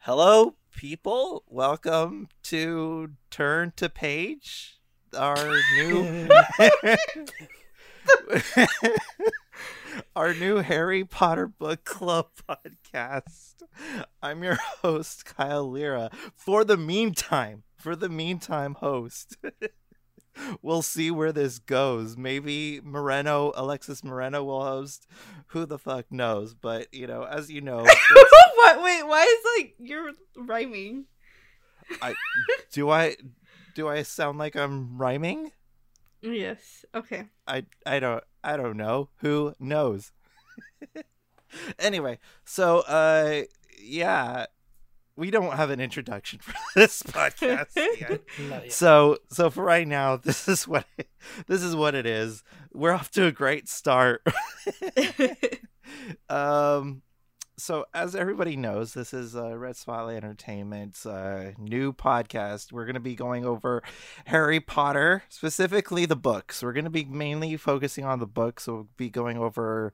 Hello, people. Welcome to Turn to Page, our new our new Harry Potter book club podcast. I'm your host, Kyle Lira. For the meantime, for the meantime, host. we'll see where this goes. Maybe Moreno, Alexys Moreno will host. Who the fuck knows? But you know, as you know, what? Wait, why is like you're rhyming? I do I do I sound like I'm rhyming? Yes. Okay. I I don't I don't know. Who knows? anyway, so uh yeah, we don't have an introduction for this podcast yet. Yet. So so for right now, this is what this is what it is. We're off to a great start. um so as everybody knows, this is uh, Red Spotlight Entertainment's uh, new podcast. We're going to be going over Harry Potter, specifically the books. We're going to be mainly focusing on the books. So we'll be going over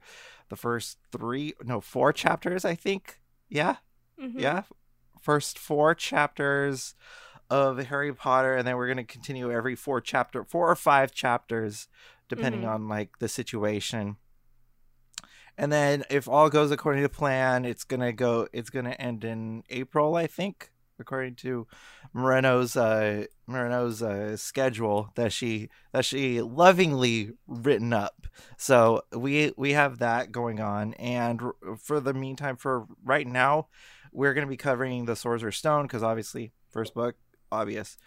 the first three, no, four chapters, I think. Yeah, Mhm. yeah, first four chapters of Harry Potter, and then we're going to continue every four chapter, four or five chapters, depending Mhm. on like the situation. And then if all goes according to plan, it's gonna go. It's gonna end in April, I think, according to Moreno's uh, Moreno's uh, schedule that she that she lovingly written up. So we we have that going on, and for the meantime, for right now, we're gonna be covering the Sorcerer's Stone because obviously first book, obvious,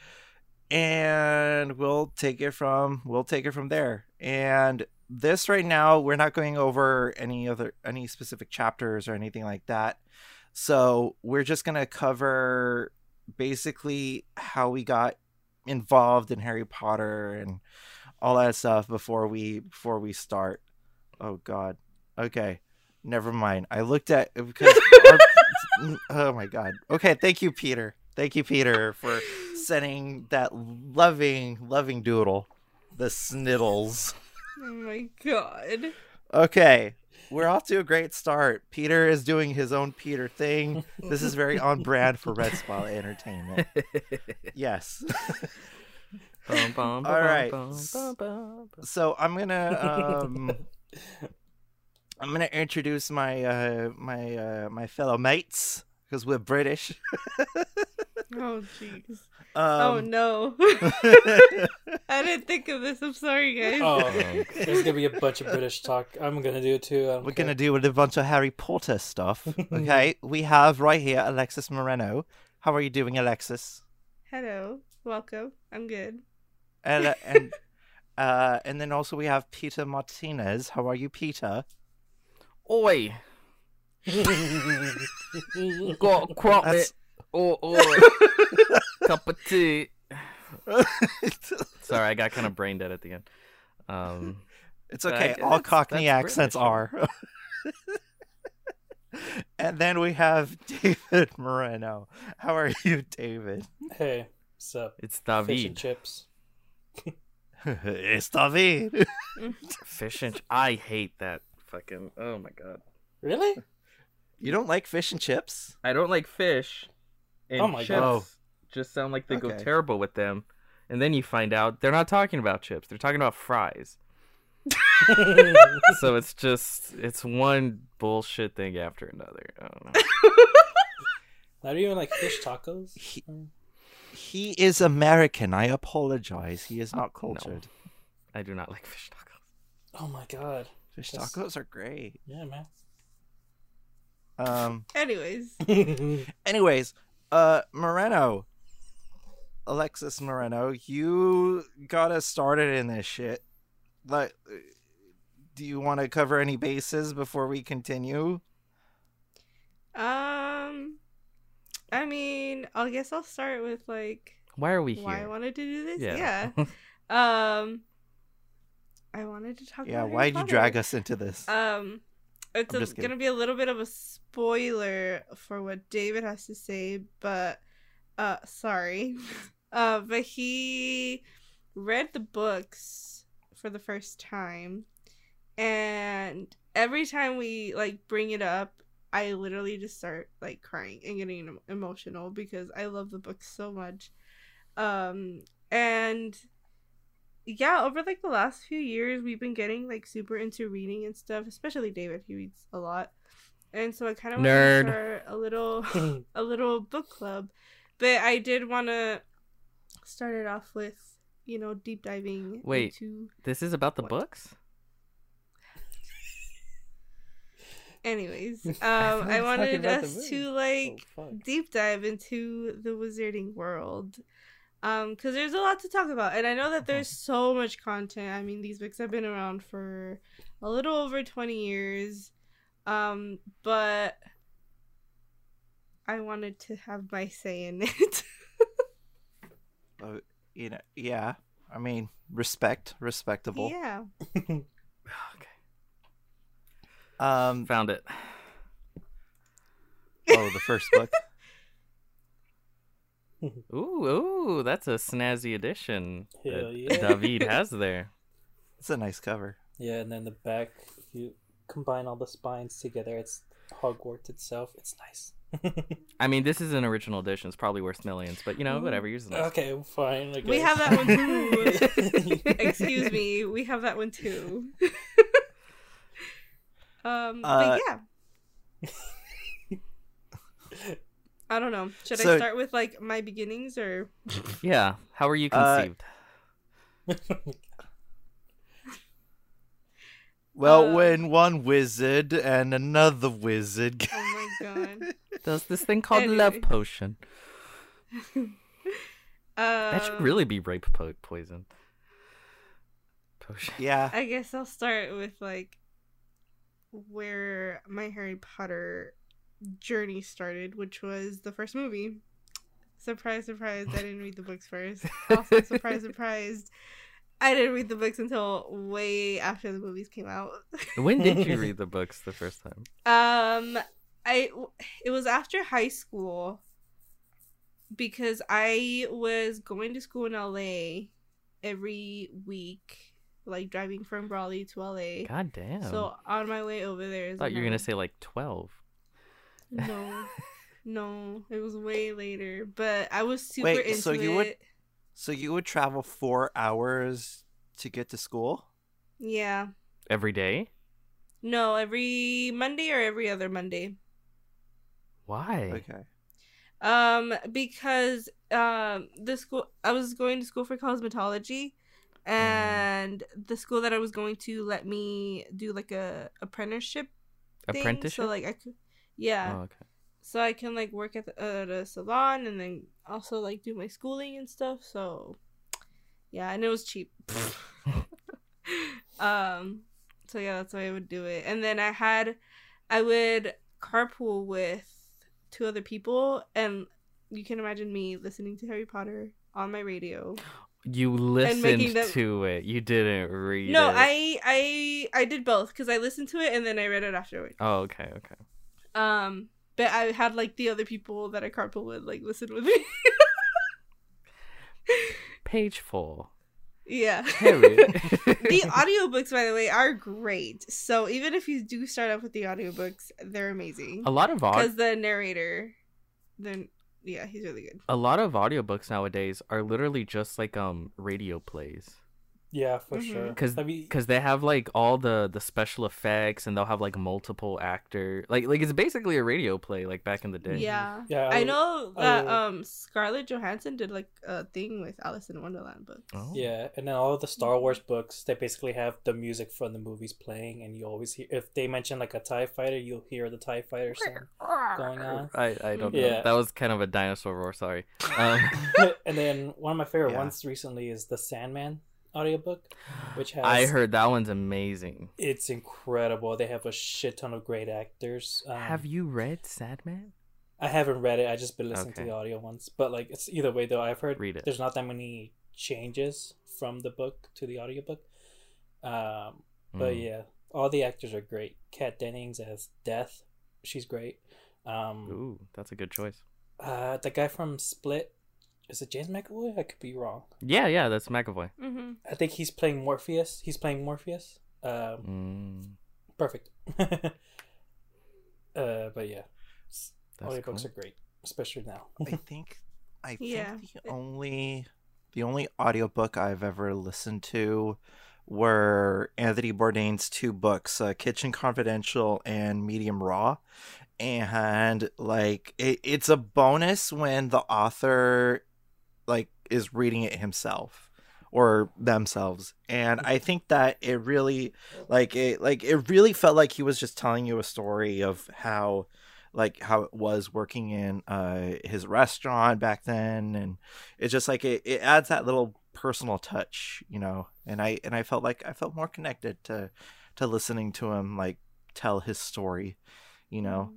and we'll take it from we'll take it from there. And this right now, we're not going over any other any specific chapters or anything like that. So we're just gonna cover basically how we got involved in Harry Potter and all that stuff before we before we start. Oh God. Okay. Never mind. I looked at because our, oh my God. Okay. Thank you, Peter. Thank you, Peter, for sending that loving, loving doodle. The sniddles. Oh my god. Okay. We're off to a great start. Peter is doing his own Peter thing. This is very on brand for Red Spotlight Entertainment. Yes. Bum, bum, All bum, right. bum, bum, bum, bum. so I'm gonna um I'm gonna introduce my uh my uh my fellow mates because we're British. Oh jeez. Um, oh no. I didn't think of this. I'm sorry, guys. Oh, there's gonna be a bunch of British talk. I'm gonna do it too. We're care. gonna do a bunch of Harry Potter stuff. Okay, we have right here Alexys Moreno. How are you doing, Alexys? Hello. Welcome. I'm good. And and uh, and then also we have Peter Martinez. How are you, Peter? Oi! Got crop it. That's- Oh, oh. Cup of tea. Sorry, I got kind of brain dead at the end. Um, It's But I- okay. All that's- Cockney that's accents British, are. and then we have David Moreno. How are you, David? Hey, what's up? it's David. Fish and chips. it's David. Fish and I hate that fucking. Oh my god. Really? You don't like fish and chips? I don't like fish. And Oh my chips God. Just sound like they go terrible with them. And then you find out they're not talking about chips. They're talking about fries. so it's just it's one bullshit thing after another. I don't know. Not even like fish tacos. He, he is American. I apologize. He is not Oh, no. cultured. I do not like fish tacos. Oh my god. Fish That's- tacos are great. Yeah, man. Um. Anyways. Anyways, uh, Moreno, Alexys Moreno, you got us started in this shit. Like, do you want to cover any bases before we continue? Um I mean, I guess I'll start with like Why are we why I wanted to do this. Yeah. Yeah. Um I wanted to talk Yeah, about why'd you drag us into this? Um it's a, gonna be a little bit of a spoiler for what David has to say, but uh, sorry, uh, but he read the books for the first time, and every time we like bring it up, I literally just start like crying and getting emotional because I love the book so much. Um, and yeah, over like the last few years, we've been getting like super into reading and stuff. Especially David, he reads a lot, and so I kind of Nerd. start a little a little book club. But I did want to start it off with you know deep diving Wait. into. This is about the What? books? Anyways, um, I wanted talking about the us to like Oh, deep dive into the wizarding world um because there's a lot to talk about and i know that there's so much content i mean these books have been around for a little over 20 years um but i wanted to have my say in it Uh, you know, yeah. I mean, respect, respectable. yeah Okay. Um. Found it. Oh, the first book. Ooh, ooh, that's a snazzy addition Hell that yeah. David has there. It's a nice cover. Yeah, and then the back, if you combine all the spines together, it's Hogwarts itself. It's nice. I mean, this is an original edition. It's probably worth millions, but you know, whatever. Yours is nice. okay, fine. I we have that one too excuse me we have that one too um Uh, but yeah I don't know. Should I start with like my beginnings or Yeah. How were you Uh, conceived? Well, Uh, when one wizard and another wizard. oh my god. Does this thing called anyway. love potion? Uh, That should really be rape po- poison. Potion. yeah. I guess I'll start with like where my Harry Potter journey started, which was the first movie. Surprise, surprise! I didn't read the books first. Also, surprise, surprise! I didn't read the books until way after the movies came out. When did you read the books the first time? Um, I it was after high school because I was going to school in LA every week, like driving from Raleigh to LA. God damn. So on my way over there, I thought you were gonna say like twelve. No, no, it was way later. But I was super Wait, into so you would- So you would travel four hours to get to school? Yeah, Every day? no, every Monday or every other Monday. Why? Okay. Um, because um, the school I was going to school for cosmetology, and the school that I was going to let me do like a apprenticeship thing. Apprenticeship? So like I could, yeah. Oh, okay. So I can like work at, the, at a salon and then also like do my schooling and stuff. So yeah, and it was cheap. um, so yeah, that's why I would do it. And then I had, I would carpool with two other people, and you can imagine me listening to Harry Potter on my radio. You listened them- to it. You didn't read no, it. I I I did both because I listened to it and then I read it afterwards. Oh, okay, okay. Um, but I had like the other people that I carpool with like listen with me. Page four. yeah. The audiobooks, by the way, are great. So even if you do start off with the audiobooks, they're amazing. a lot of aud- Because the narrator, then yeah, he's really good. a lot of audiobooks nowadays are literally just like um radio plays. Yeah, for Mhm. sure. 'Cause- I mean, because they have like all the the special effects and they'll have like multiple actor like like it's basically a radio play like back in the day Yeah. yeah, I I- know that I- um Scarlett Johansson did like a thing with Alice in Wonderland books. Oh. Yeah, and then all of the Star Wars books, they basically have the music from the movies playing, and you always hear if they mention like a Tie Fighter, you'll hear the Tie Fighter song going on. i i don't know Yeah. that was kind of a dinosaur roar sorry um and then one of my favorite Yeah. ones recently is the Sandman audiobook, which has i heard that one's amazing it's incredible. They have a shit ton of great actors. Um, have you read Sandman I haven't read it. I just been listening Okay. to the audio ones, but like it's either way though. I've heard Read it. there's not that many changes from the book to the audiobook. Um, but Mm. yeah, all the actors are great. Kat Dennings as Death, she's great. Um, Ooh, that's a good choice. uh, the guy from Split, is it James McAvoy? I could be wrong. Yeah, yeah, that's McAvoy. Mm-hmm. I think he's playing Morpheus. He's playing Morpheus. Um, Mm, perfect. uh, but yeah, that's audiobooks cool. are great, especially now. I think I Yeah. the only the only audiobook I've ever listened to were Anthony Bourdain's two books, uh, Kitchen Confidential and Medium Raw. And like it, it's a bonus when the author like is reading it himself or themselves. And I think that it really like it like it really felt like he was just telling you a story of how like how it was working in uh his restaurant back then. And it's just like it, it adds that little personal touch you know? And i and i felt like i felt more connected to to listening to him like tell his story you know?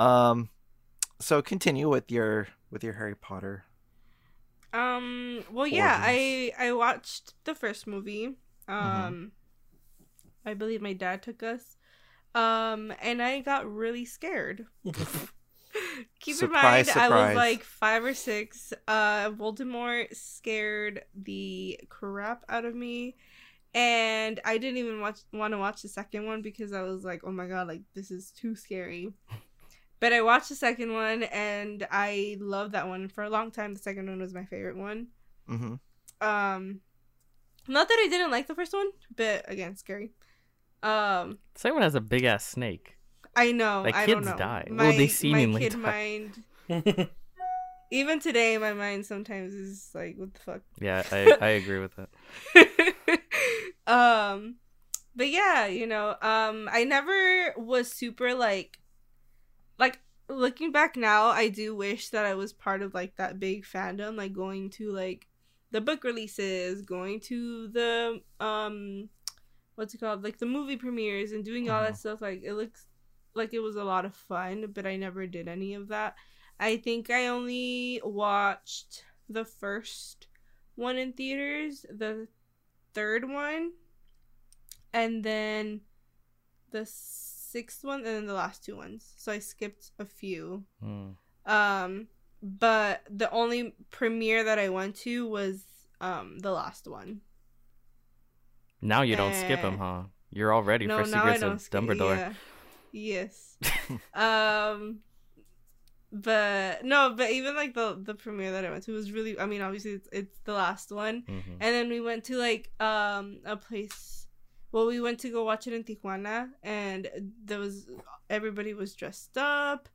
Um so continue with your with your harry potter Um. Well, yeah. I Origins. I watched the first movie. Um. Mm-hmm. I believe my dad took us. Um, and I got really scared. Keep Surprise, in mind, I was like five or six. Uh, Voldemort scared the crap out of me, and I didn't even watch want to watch the second one because I was like, oh my god, like this is too scary. But I watched the second one and I loved that one for a long time. The second one was my favorite one. mm-hmm. Um, not that I didn't like the first one, but again, scary. Um, Second one has a big ass snake. I know. Like, I don't kids know. die. My, Well, they seemingly my kid die. mind. Even today, my mind sometimes is like, "What the fuck." Yeah, I, I agree with that. um, but yeah, you know, um, I never was super like, like looking back now, I do wish that I was part of like that big fandom, like going to like the book releases, going to the um, what's it called, like the movie premieres, and doing all that Mhm. stuff. Like it looks like it was a lot of fun, but I never did any of that. I think I only watched the first one in theaters, the third one, and then the sixth one, and then the last two ones. So I skipped a few. Hmm. Um, but the only premiere that I went to was um the last one. Now you don't skip him, Eh. huh? You're all ready for Secrets of skip- Dumbledore. yeah. Yes. um but no, but even like the the premiere that I went to was really I mean obviously it's, it's the last one. Mhm. And then we went to like um a place well we went to go watch it in Tijuana and there was everybody was dressed up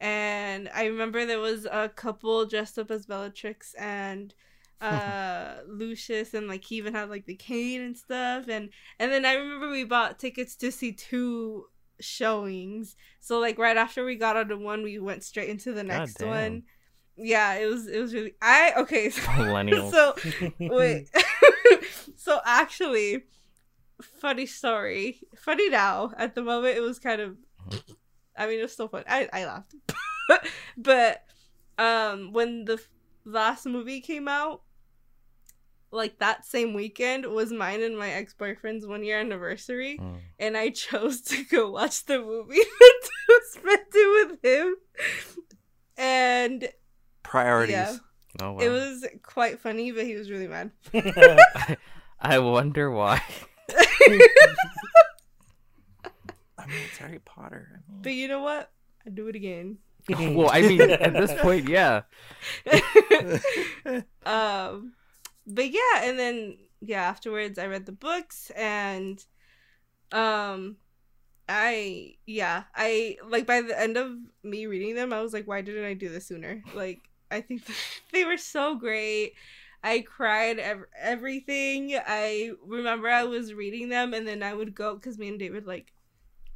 and I remember there was a couple dressed up as Bellatrix and uh Lucius and like he even had like the cane and stuff and and then I remember we bought tickets to see two showings. So like right after we got out of one we went straight into the next one. Yeah, it was it was really I okay so so wait. so actually, funny story. Funny now. At the moment, it was kind of. I mean, it was still fun. I I laughed, but um, when the last movie came out, like that same weekend was mine and my ex boyfriend's one year anniversary, Hmm. and I chose to go watch the movie to spend it with him, and priorities Yeah. Oh, wow. it was quite funny. But he was really mad. I wonder why. I mean it's harry potter I mean, But you know what? I'd do it again. well, I mean, at this point, yeah. um, but yeah, and then yeah, afterwards I read the books and um, I yeah I like by the end of me reading them, I was like, why didn't I do this sooner? Like I think they were so great. I cried ev- everything. I remember I was reading them and then I would go because me and David like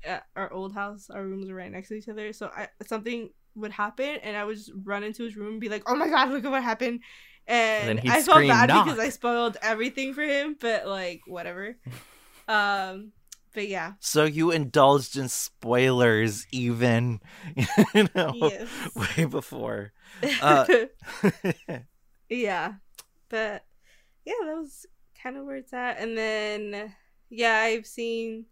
at our old house, our rooms were right next to each other. So I something would happen and I would just run into his room and be like, "Oh my god, look at what happened!" And, then I felt bad "Knock." because I spoiled everything for him, but like whatever. um, but yeah, so you indulged in spoilers even you know yes, way before Uh, yeah, but yeah, that was kind of where it's at. And then yeah, I've seen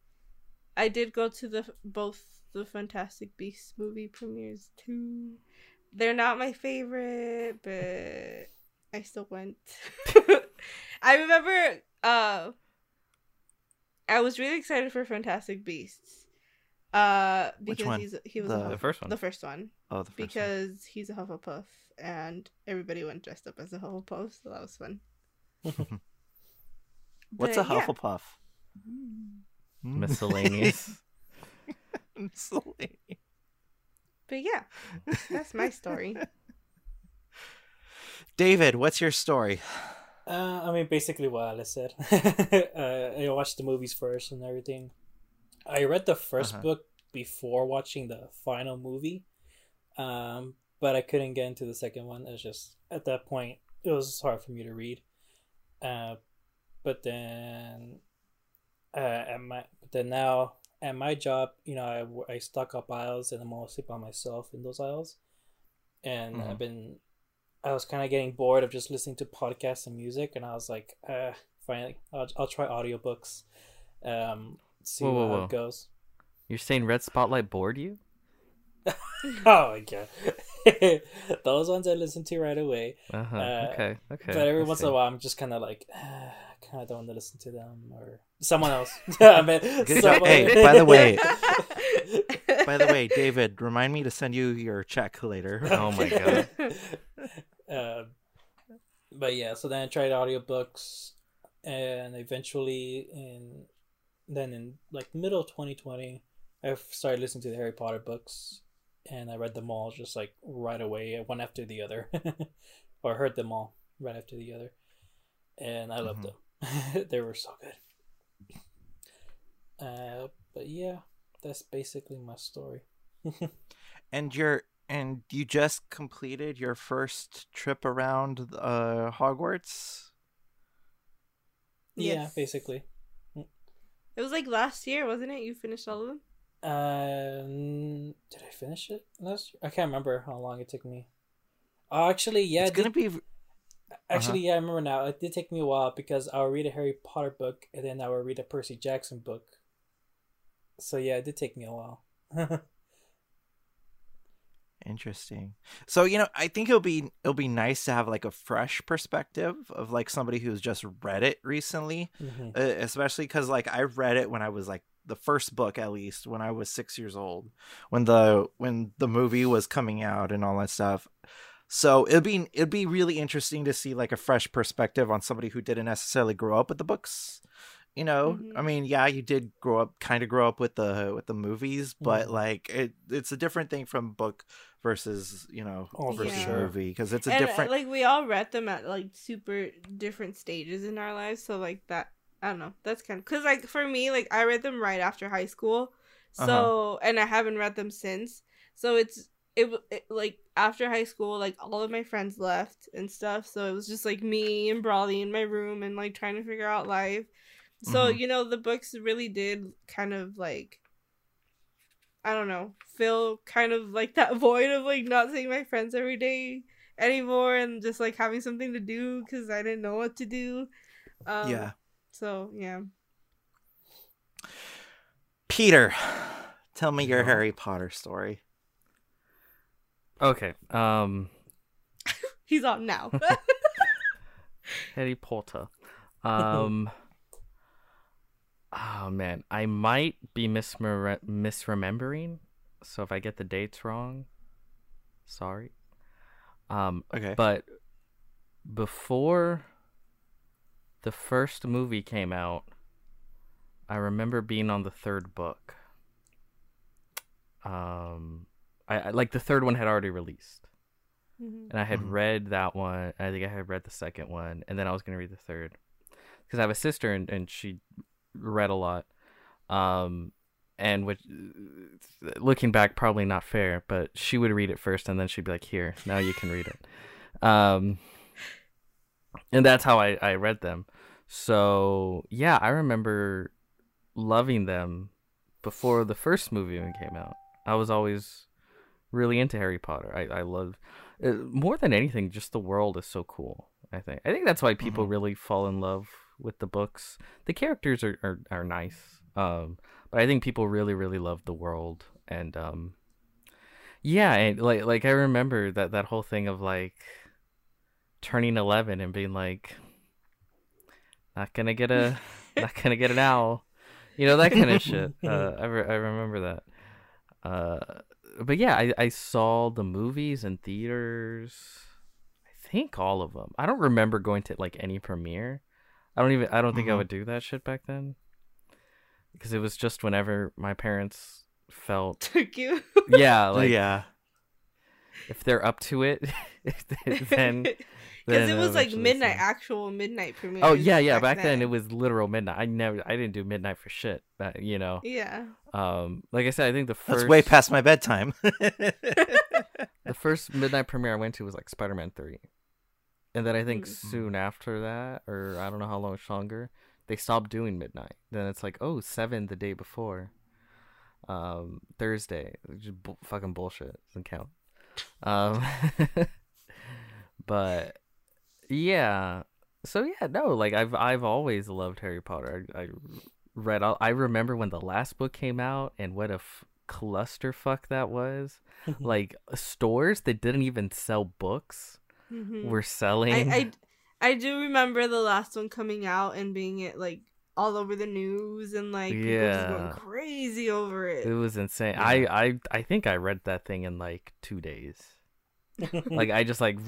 I did go to the both the Fantastic Beasts movie premieres too. They're not my favorite, but I still went. I remember uh I was really excited for Fantastic Beasts. Uh because one? he's he was The- The first one. the first one Oh, the first one. because he's a Hufflepuff and everybody went dressed up as a Hufflepuff, so that was fun. What's But, a yeah. Hufflepuff? Hmm? Miscellaneous. Miscellaneous. But yeah, that's my story. David, what's your story? Uh, I mean, basically what Alice said. uh, I watched the movies first and everything. I read the 1st Uh-huh. book before watching the final movie, um, but I couldn't get into the second one. It was just at that point it was hard for me to read. Uh, but then, uh, at my but then now at my job, you know, I I stock up aisles and I'm mostly by myself in those aisles, and Mhm. I've been I was kind of getting bored of just listening to podcasts and music, and I was like, uh, finally, I'll, I'll try audiobooks. Um, see Whoa, whoa, how whoa. it goes. You're saying Red Spotlight bored you? Oh god, those ones I listen to right away. Uh huh. Uh, okay. Okay. but every I once see. in a while, I'm just kind of like, uh, kind of don't want to listen to them or someone else. I mean, Good someone- job. Hey, by the way- By the way, David, remind me to send you your check later. Oh my god. uh, but yeah, so then I tried audiobooks, and eventually in then in like middle 2020, I started listening to the Harry Potter books, and I read them all just like right away, one after the other, or heard them all right after the other, and I loved them. they were so good. Uh, but yeah, that's basically my story. and you're and you just completed your first trip around uh Hogwarts. Yeah, Yes. basically. It was like last year, wasn't it? You finished all of them. Um, did I finish it last year? I can't remember how long it took me. Oh, actually, yeah, it's it gonna did- be actually, yeah, I remember now. It did take me a while because I'll read a Harry Potter book and then I will read a Percy Jackson book. So yeah, it did take me a while. interesting. So you know, I think it'll be it'll be nice to have like a fresh perspective of like somebody who's just read it recently, Mhm. uh, especially because like I read it when I was like the first book at least when I was six years old when the when the movie was coming out and all that stuff. So it'd be it'd be really interesting to see like a fresh perspective on somebody who didn't necessarily grow up with the books. You know, Mhm. I mean, yeah, you did grow up, kind of grow up with the with the movies, but Mhm. like it, it's a different thing from book versus you know Oh, versus sure. movie because it's a and uh, different. like we all read them at like super different stages in our lives. So like that, I don't know. That's kind of because like for me, like I read them right after high school. So Uh-huh. and I haven't read them since. So it's it, it like after high school, like all of my friends left and stuff. So it was just like me and Brawley in my room and like trying to figure out life. So Mhm. you know the books really did kind of like I don't know fill kind of like that void of like not seeing my friends every day anymore and just like having something to do because I didn't know what to do. Um, yeah, So yeah. Peter, tell me your Yeah. Harry Potter story. Okay. Um, He's on now. Harry Potter. Um. oh man, I might be misremem- misremembering. So if I get the dates wrong, sorry. Um, Okay. but before the first movie came out, I remember being on the third book. Um, I, I like the third one had already released, Mhm. and I had Mhm. read that one. I think I had read the second one, and then I was gonna read the third because I have a sister and, and she read a lot. Um, and which, looking back, probably not fair, but she would read it first, and then she'd be like, "Here, now you can read it." Um, and that's how I I read them. So yeah, I remember loving them before the first movie even came out. I was always really into Harry Potter. I I love uh, more than anything. Just the world is so cool. I think. I think that's why people Mhm. really fall in love with the books. The characters are are, are nice. Um, but I think people really really love the world and um yeah, and like like I remember that that whole thing of like turning 11 and being like not to get a not to get an owl. You know that kind of shit. Uh I re- I remember that. Uh but yeah, I I saw the movies in theaters. I think all of them. I don't remember going to like any premiere. I don't even I don't think I Mhm. would do that shit back then. Because it was just whenever my parents felt Took you. yeah, like yeah. if they're up to it, then Because it was like midnight, so. actual midnight premiere. Oh yeah, yeah. Back then it was literal midnight. I never, I didn't do midnight for shit. But you know, Yeah. um, like I said, I think the first That's way past my bedtime. the first midnight premiere I went to was like Spider Man three, and then I think Mm. soon after that, or I don't know how long longer, they stopped doing midnight. Then it's like oh seven the day before, um, Thursday, just bu- fucking bullshit doesn't count. Um, but yeah, so yeah, no, like I've I've always loved Harry Potter. I, I read all. I remember when the last book came out and what a f- clusterfuck that was. like stores that didn't even sell books Mhm. were selling. I, I I do remember the last one coming out and being it like all over the news and like people just going Yeah. crazy over it. it was insane. Yeah. I, I I think I read that thing in like two days. like I just like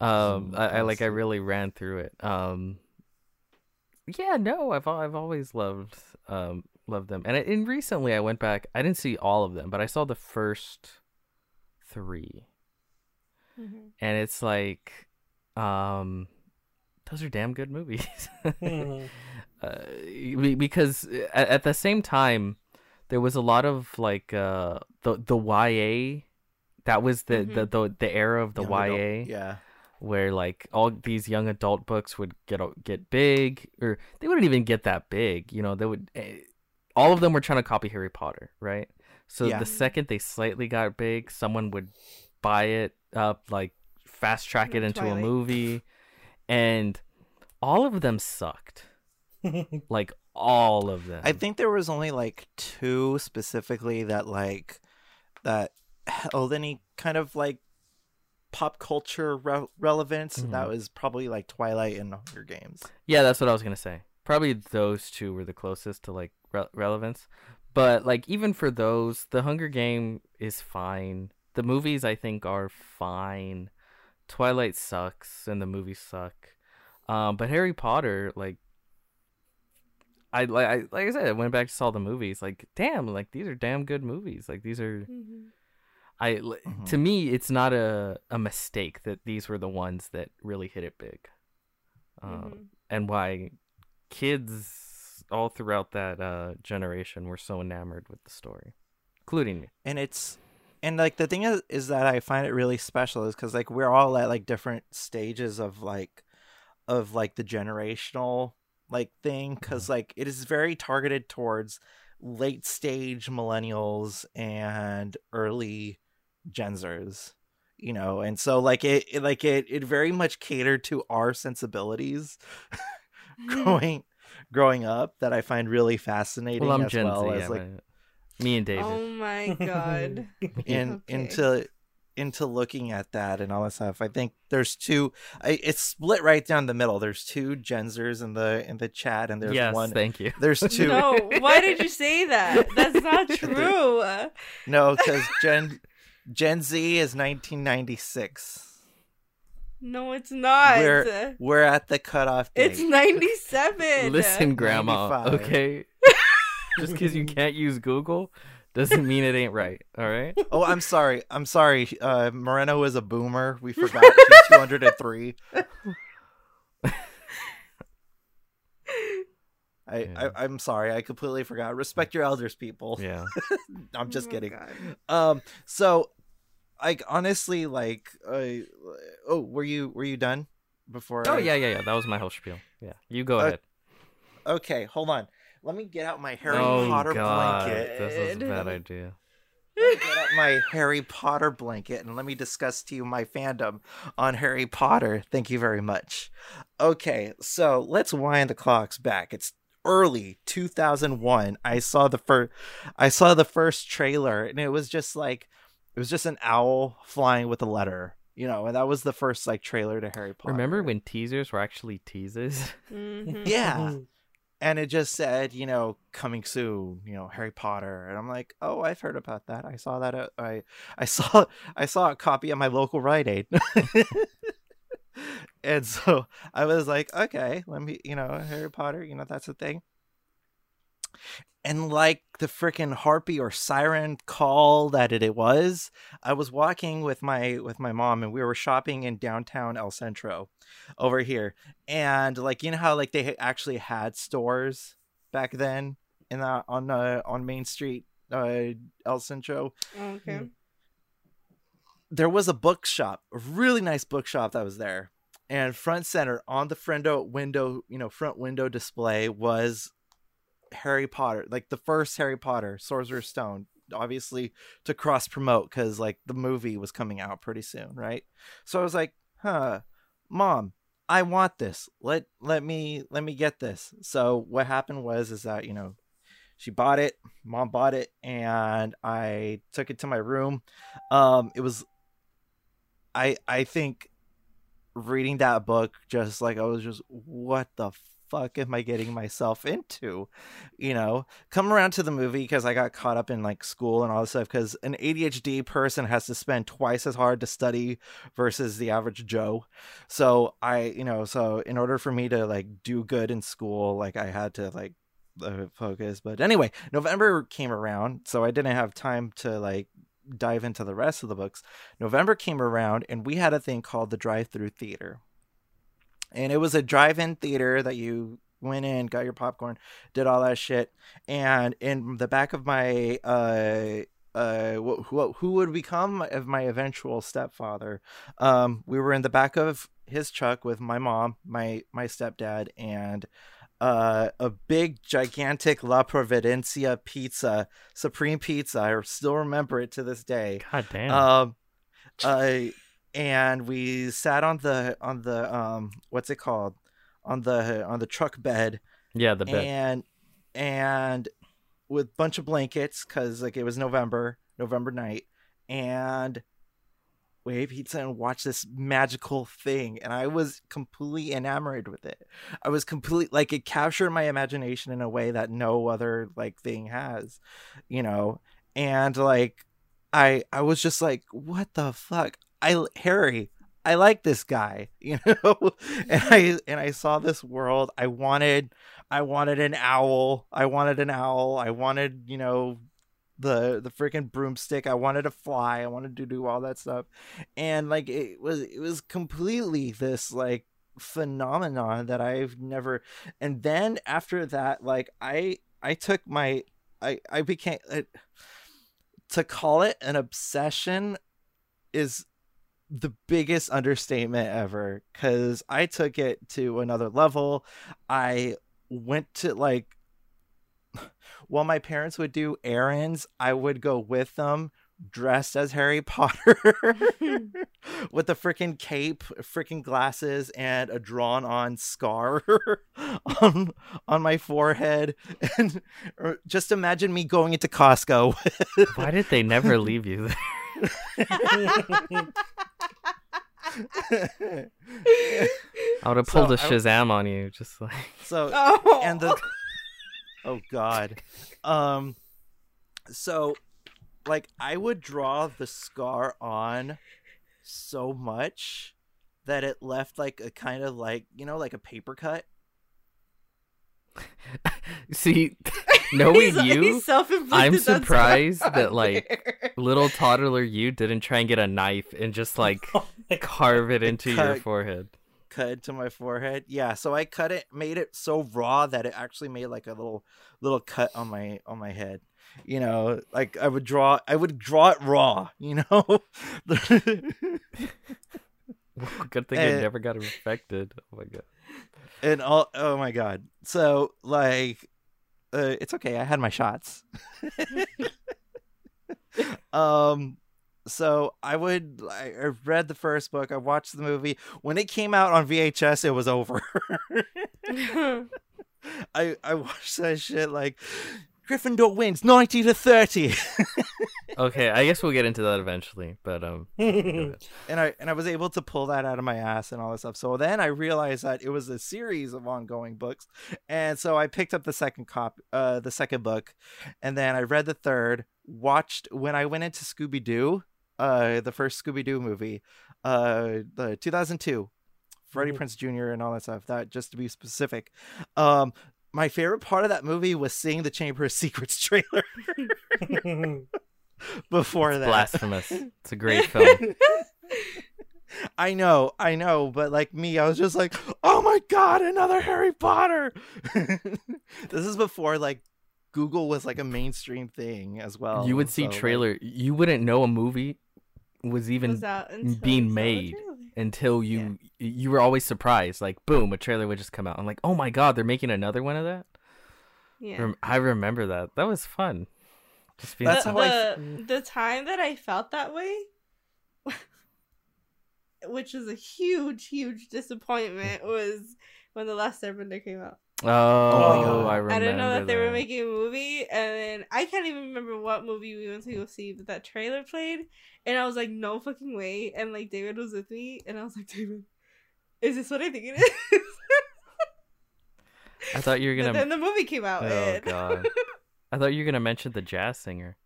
um I, I like I really ran through it. Um yeah, no, I've I've always loved um loved them. And I- and recently I went back. I didn't see all of them, but I saw the first 3. Mhm. And it's like um those are damn good movies. Mhm. uh, because at, at the same time there was a lot of like uh the the YA that was the the, the the era of the Young YA adult- Yeah. Where like all these young adult books would get get big or they wouldn't even get that big you know they would eh, all of them were trying to copy Harry Potter right so Yeah. the second they slightly got big someone would buy it up like fast track it into Twilight. a movie and all of them sucked like all of them I think there was only like two specifically that like that held any kind of like pop culture re- relevance. That Mhm. was probably like Twilight and Hunger Games. Yeah, that's what I was gonna say. Probably those two were the closest to like re- relevance, but like even for those, the Hunger Game is fine. The movies I think are fine. Twilight sucks and the movies suck. Um, but Harry Potter, like, I like I like I said, I went back to saw the movies. Like, damn, like these are damn good movies. Like these are Mhm. I l- Mhm. to me, it's not a a mistake that these were the ones that really hit it big, um, Mhm. and why kids all throughout that uh, generation were so enamored with the story, including me. and it's and like the thing is is that i find it really special is because like we're all at like different stages of like of like the generational like thing because like it is very targeted towards late stage millennials and early genzers you know and so like it, it like it it very much catered to our sensibilities mm-hmm. growing growing up that i find really fascinating Well, I'm as Gen well Z, as yeah, like but me and David. Oh my god. in Okay. into into looking at that and all that stuff. I think there's two. I, it's split right down the middle. There's two Gen Zers in the in the chat, and there's yes, one. thank you. There's two. No, why did you say that? That's not true. No, because Gen Gen Z is 1996. No, it's not. We're we're at the cutoff date. It's 97. Listen, Grandma. 95. Okay, just because you can't use Google doesn't mean it ain't right. All right. oh, I'm sorry. I'm sorry. Uh, Moreno is a boomer. We forgot. He's 203. I, Yeah. I I'm sorry. I completely forgot. Respect your elders, people. Yeah. I'm just Oh kidding. God. Um. So, like, honestly, like, uh, oh, were you were you done before? Oh I- yeah, yeah, yeah. That was my whole spiel. Yeah, you go Uh, ahead. Okay, hold on. Let me get out my Harry oh Potter God, blanket. this is a bad idea. Let me get out my Harry Potter blanket and let me discuss to you my fandom on Harry Potter. Thank you very much. Okay, so let's wind the clocks back. It's early 2001 i saw the first i saw the first trailer and it was just like it was just an owl flying with a letter you know and that was the first like trailer to harry potter. Remember when teasers were actually teases? Mhm. yeah. And it just said you know coming soon you know harry potter. And i'm like oh i've heard about that. I saw that at, i i saw i saw a copy at my local rite aid. And so i was like okay let me you know harry potter you know that's a thing and like the freaking harpy or siren call that it, it was i was walking with my with my mom and we were shopping in downtown el centro over here. And like you know how like they actually had stores back then in the on uh, on main street uh el centro? Okay. there was a bookshop a really nice bookshop that was there. And front center on the friendo window you know front window display was harry potter like the first harry potter sorcerer's stone obviously to cross promote because like the movie was coming out pretty soon right? So i was like huh mom i want this. Let let me let me get this. So what happened was is that you know she bought it mom bought it and i took it to my room. Um it was i i think reading that book just like i was just what the fuck am i getting myself into? You know come around to the movie because i got caught up in like school and all this stuff because an adhd person has to spend twice as hard to study versus the average joe. So i you know so in order for me to like do good in school like i had to like uh, focus. But anyway november came around so i didn't have time to like dive into the rest of the books. November came around and we had a thing called the drive-through theater and it was a drive-in theater that you went in got your popcorn did all that shit. And in the back of my uh uh wh- who, who would become of my eventual stepfather um we were in the back of his truck with my mom my my stepdad and uh a big gigantic la providencia pizza supreme pizza. I still remember it to this day. God damn. um uh and we sat on the on the um what's it called? On the on the truck bed yeah, the bed. and and with bunch of blankets because like it was november november night and we ate pizza and watched this magical thing and i was completely enamored with it. I was completely like it captured my imagination in a way that no other like thing has you know? And like i i was just like what the fuck i harry i like this guy you know? And i and i saw this world. I wanted i wanted an owl. I wanted an owl. I wanted you know the the freaking broomstick. I wanted to fly. I wanted to do all that stuff. And like it was it was completely this like phenomenon that i've never and then after that like i i took my i i became uh, to call it an obsession is the biggest understatement ever because I took it to another level. I went to like, while my parents would do errands, I would go with them dressed as Harry Potter with a freaking cape, freaking glasses, and a drawn on scar on on my forehead. And or just imagine me going into Costco. Why did they never leave you there? I would have pulled So a I- Shazam on you, just like so oh, and the oh god um so like i would draw the scar on so much that it left like a kind of like you know like a paper cut. See, knowing He's- you, he's I'm surprised that, like, little toddler you didn't try and get a knife and just like carve it into your forehead. cut into my forehead. Yeah so i cut it made it so raw that it actually made like a little little cut on my on my head you know like i would draw i would draw it raw you know Good thing Eh. it never got infected. Oh my god. and all oh my god so like uh, it's okay i had my shots um so i would I, I read the first book i watched the movie when it came out on vhs it was over I I watched that shit like Gryffindor wins ninety to thirty, Okay, I guess we'll get into that eventually. But um, and I and I was able to pull that out of my ass and all this stuff. So then I realized that it was a series of ongoing books, and so I picked up the second cop, uh, the second book, and then I read the third. Watched when I went into Scooby Doo, uh, the first Scooby Doo movie, uh, the two thousand two. Freddie. Prince Jr. and all that stuff. That just to be specific. Um, my favorite part of that movie was seeing the Chamber of Secrets trailer before that. blasphemous. It's a great film. I know, I know, but like me, I was just like, "Oh my god, another Harry Potter!" this is before like Google was like a mainstream thing as well. you would see so, like- trailer. You wouldn't know a movie was even Was until being you saw the made. until you you were always surprised. Like boom, a trailer would just come out. I'm like, oh my god, they're making another one of that. Yeah. Rem- I remember that. That was fun. Just being That's the, how I the, the time that I felt that way, which was a huge, huge disappointment, was when the Last Airbender came out. Oh, God. I remember. I didn't know that they were making a movie, and then I can't even remember what movie we went to go see, but that trailer played, and I was like, no fucking way. And like David was with me, and I was like, David, is this what I think it is? I thought you were gonna. then the movie came out. Oh and... god. I thought you were gonna mention the jazz singer.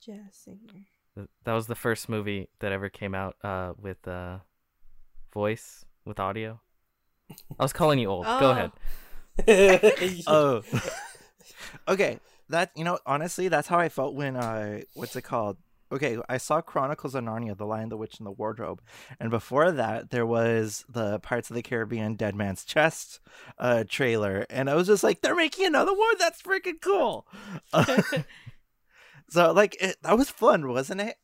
Jazz singer. That was the first movie that ever came out uh, with uh, voice with audio. I was calling you old. Go Oh. ahead. Oh, okay. That you know, honestly, that's how I felt when uh, what's it called? Okay, I saw Chronicles of Narnia: The Lion, the Witch, and the Wardrobe, and before that, there was the Pirates of the Caribbean: Dead Man's Chest uh, trailer, and I was just like, they're making another one. That's freaking cool. Uh, so, like, it, that was fun, wasn't it?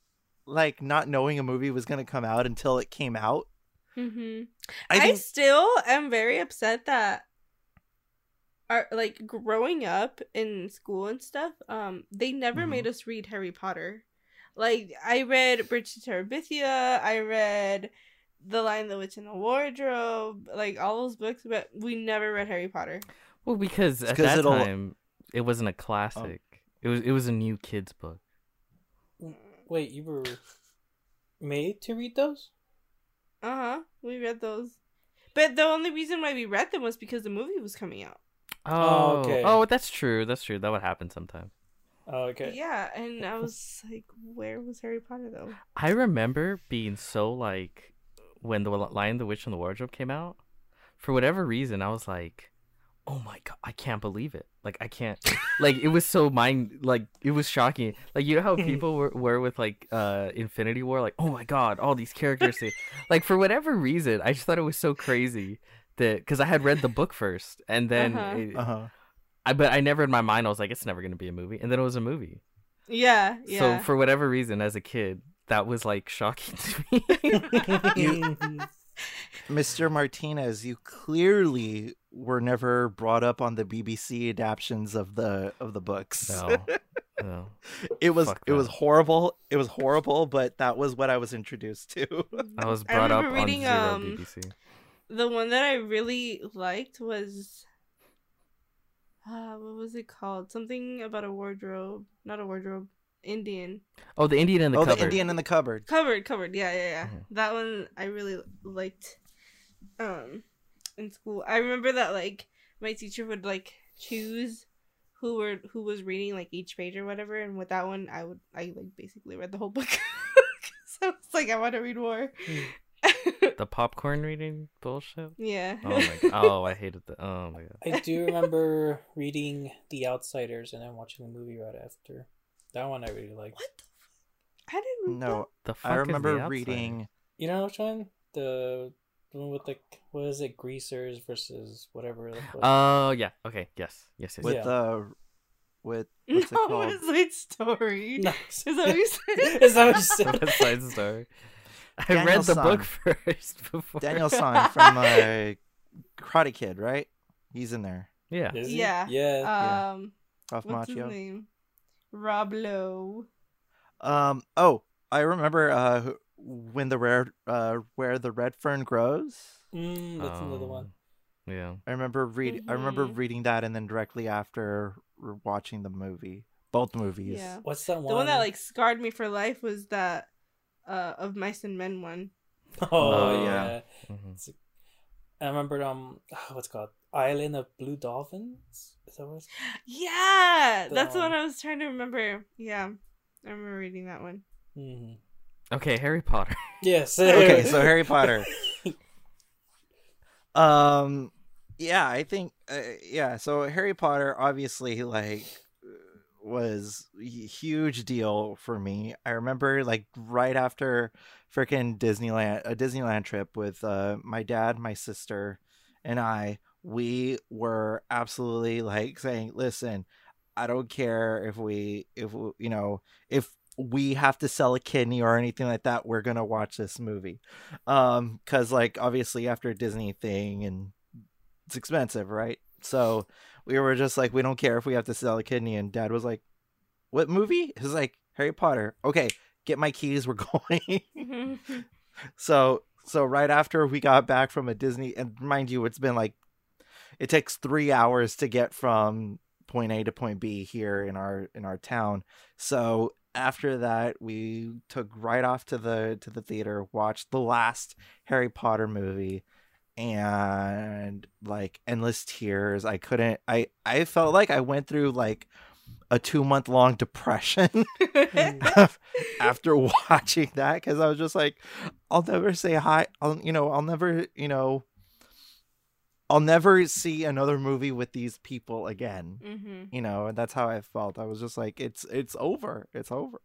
Like not knowing a movie was gonna come out until it came out. Hmm I I, still am very upset that are like growing up in school and stuff um they never Mhm. made us read harry potter like i read bridge to terabithia i read the lion the witch and the wardrobe like all those books but we never read harry potter Well, because at that it'll- time it wasn't a classic. It was it was a new kids book. Wait, you were made to read those? Uh-huh we read those but the only reason why we read them was because the movie was coming out Oh, okay. Oh, that's true. That's true. That would happen sometimes. Oh, okay. yeah and i was like where was harry potter though I remember being so like when the Lion, the Witch, and the Wardrobe came out. For whatever reason, I was like, "Oh my god, I can't believe it!" Like I can't, like it was so mind, like it was shocking. Like you know how people were, were with like uh Infinity War, like, "Oh my god, all these characters!" say-" like for whatever reason, I just thought it was so crazy that because I had read the book first, and then Uh-huh. it- Uh huh. I but I never in my mind I was like, "It's never gonna be a movie," and then it was a movie. yeah yeah So for whatever reason, as a kid, that was like shocking to me. Mr. Martinez, you clearly were never brought up on the BBC adaptions of the of the books. no, no. it was Fuck it was horrible. It was horrible, but that was what I was introduced to. I was I brought up remember on reading, Zero um, BBC. the one that I really liked was uh what was it called? Something about a wardrobe. Not a wardrobe. Indian. Oh, the Indian in the oh, cupboard. the Indian in the cupboard. Covered, covered. Yeah, yeah, yeah. Mhm. That one I really liked um in school. I remember that like my teacher would like choose who were who was reading like each page or whatever and with that one I would I like basically read the whole book. so it's like I want to read more. The popcorn reading bullshit. yeah. Oh my god. Oh, I hated that. Oh my god. I do remember reading The Outsiders and then watching the movie right after. That one I really like. What the f- I didn't read No, The fuck I is The remember reading. You know which one? The, the one with the what is it? Greasers versus whatever. it was. Oh yeah. Okay. Yes. Yes. Yes. with Yeah. the with what's it no, called? West Side Story. Nice. Is that what you said? Is that what you said? West Side Story. I Daniel read the San. book first before. Daniel San from uh, Karate Kid, right? He's in there. Yeah. Is he? Yeah. Yeah. Yeah. Um, Ralph what's his name? Rob Lowe. Um. Oh, I remember. Uh, when the rare uh where the red fern grows. mm, that's another one. Yeah. I remember read I remember Mhm. reading that and then directly after watching the movie, both movies. Yeah. What's that one? The one that like scarred me for life was that uh of mice and men one. Oh, Oh, yeah. yeah. hmm It's- I remember um what's it called Island of Blue Dolphins. Is that what it's called? Yeah, that's the Um, one I was trying to remember. Yeah, I remember reading that one. hmm Okay, Harry Potter. Yes. Okay, so Harry Potter. Um, yeah, I think, uh, yeah. So Harry Potter, obviously, like, was a huge deal for me. I remember, like, right after freaking Disneyland, a Disneyland trip with uh, my dad, my sister, and I. We were absolutely like saying, "Listen, I don't care if we, if you know, if we have to sell a kidney or anything like that. We're gonna watch this movie." um because like obviously after a disney thing and it's expensive right so we were just like we don't care if we have to sell a kidney. And dad was like what movie? He was like harry potter. Okay get my keys. We're going. So so right after we got back from a disney and mind you it's been like it takes three hours to get from point a to point b here in our in our town. So after that we took right off to the to the theater watched the last harry potter movie and like endless tears. I couldn't i i felt like i went through like a two month long depression after watching that because i was just like i'll never say hi i'll you know i'll never you know i'll never see another movie with these people again. Hmm you know and that's how i felt. I was just like it's it's over it's over.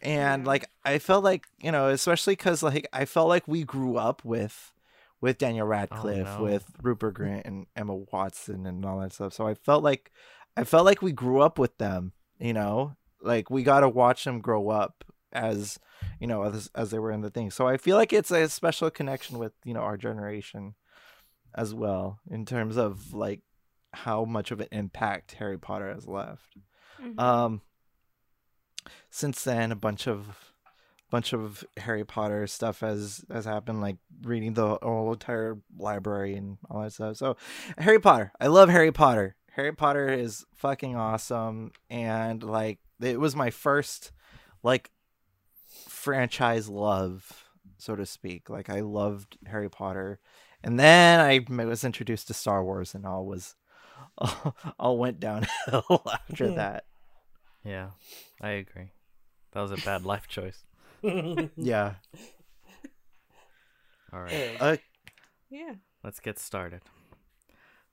And like i felt like you know especially because like i felt like we grew up with with daniel radcliffe no. with rupert Grint and emma watson and all that stuff so i felt like i felt like we grew up with them you know like we got to watch them grow up as you know as, as they were in the thing so i feel like it's a special connection with you know our generation as well in terms of like how much of an impact harry potter has left Mhm. um since then a bunch of bunch of harry potter stuff has has happened like reading the whole entire library and all that stuff. So harry potter i love harry potter. Harry potter is fucking awesome. And like it was my first like franchise love so to speak. Like i loved harry potter. And then i was introduced to star wars and all was all went downhill after hmm. that. Yeah, I agree. That was a bad life choice. yeah All right, uh, yeah. let's get started.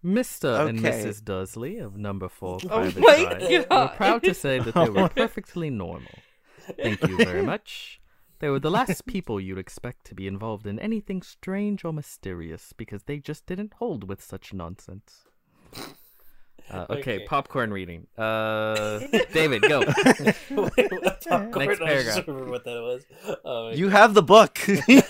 Mr. and Mrs. Dursley of number four Private my Drive were God. proud to say that they were perfectly normal. Thank you very much. They were the last people you'd expect to be involved in anything strange or mysterious because they just didn't hold with such nonsense. Uh, okay, Okay. popcorn reading. Uh, David, go. Wait, what? Popcorn? Next I paragraph. just remember what that was. Oh, my you have the book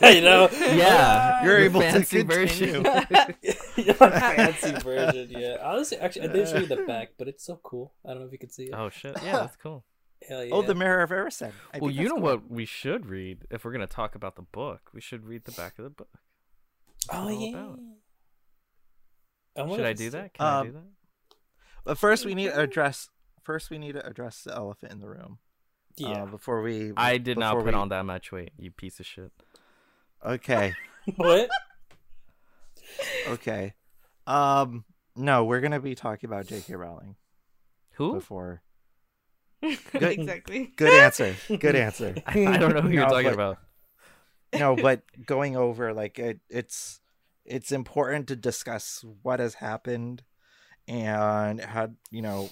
I know. Yeah, You're the able to fancy continue. version. Your fancy version, yeah. Honestly, actually, I did show you the back, but it's so cool. I don't know if you can see it. oh shit! Yeah, that's cool. Hell yeah. oh the mirror of Erised. Well, you know cool. what we should read if we're gonna talk about the book. We should read the back of the book. Oh all yeah. about? I wonder Should I do that? Can I Um, do that? But first, we need to address. First, we need to address the elephant in the room. Yeah. Uh, before we. I did not put we- on that much weight. You piece of shit. Okay. what? Okay. Um. No, we're gonna be talking about J.K. Rowling Who? before. exactly. Good answer. Good answer. I, I don't know who you're No, talking but- about. no, but going over like it, it's it's important to discuss what has happened and had you know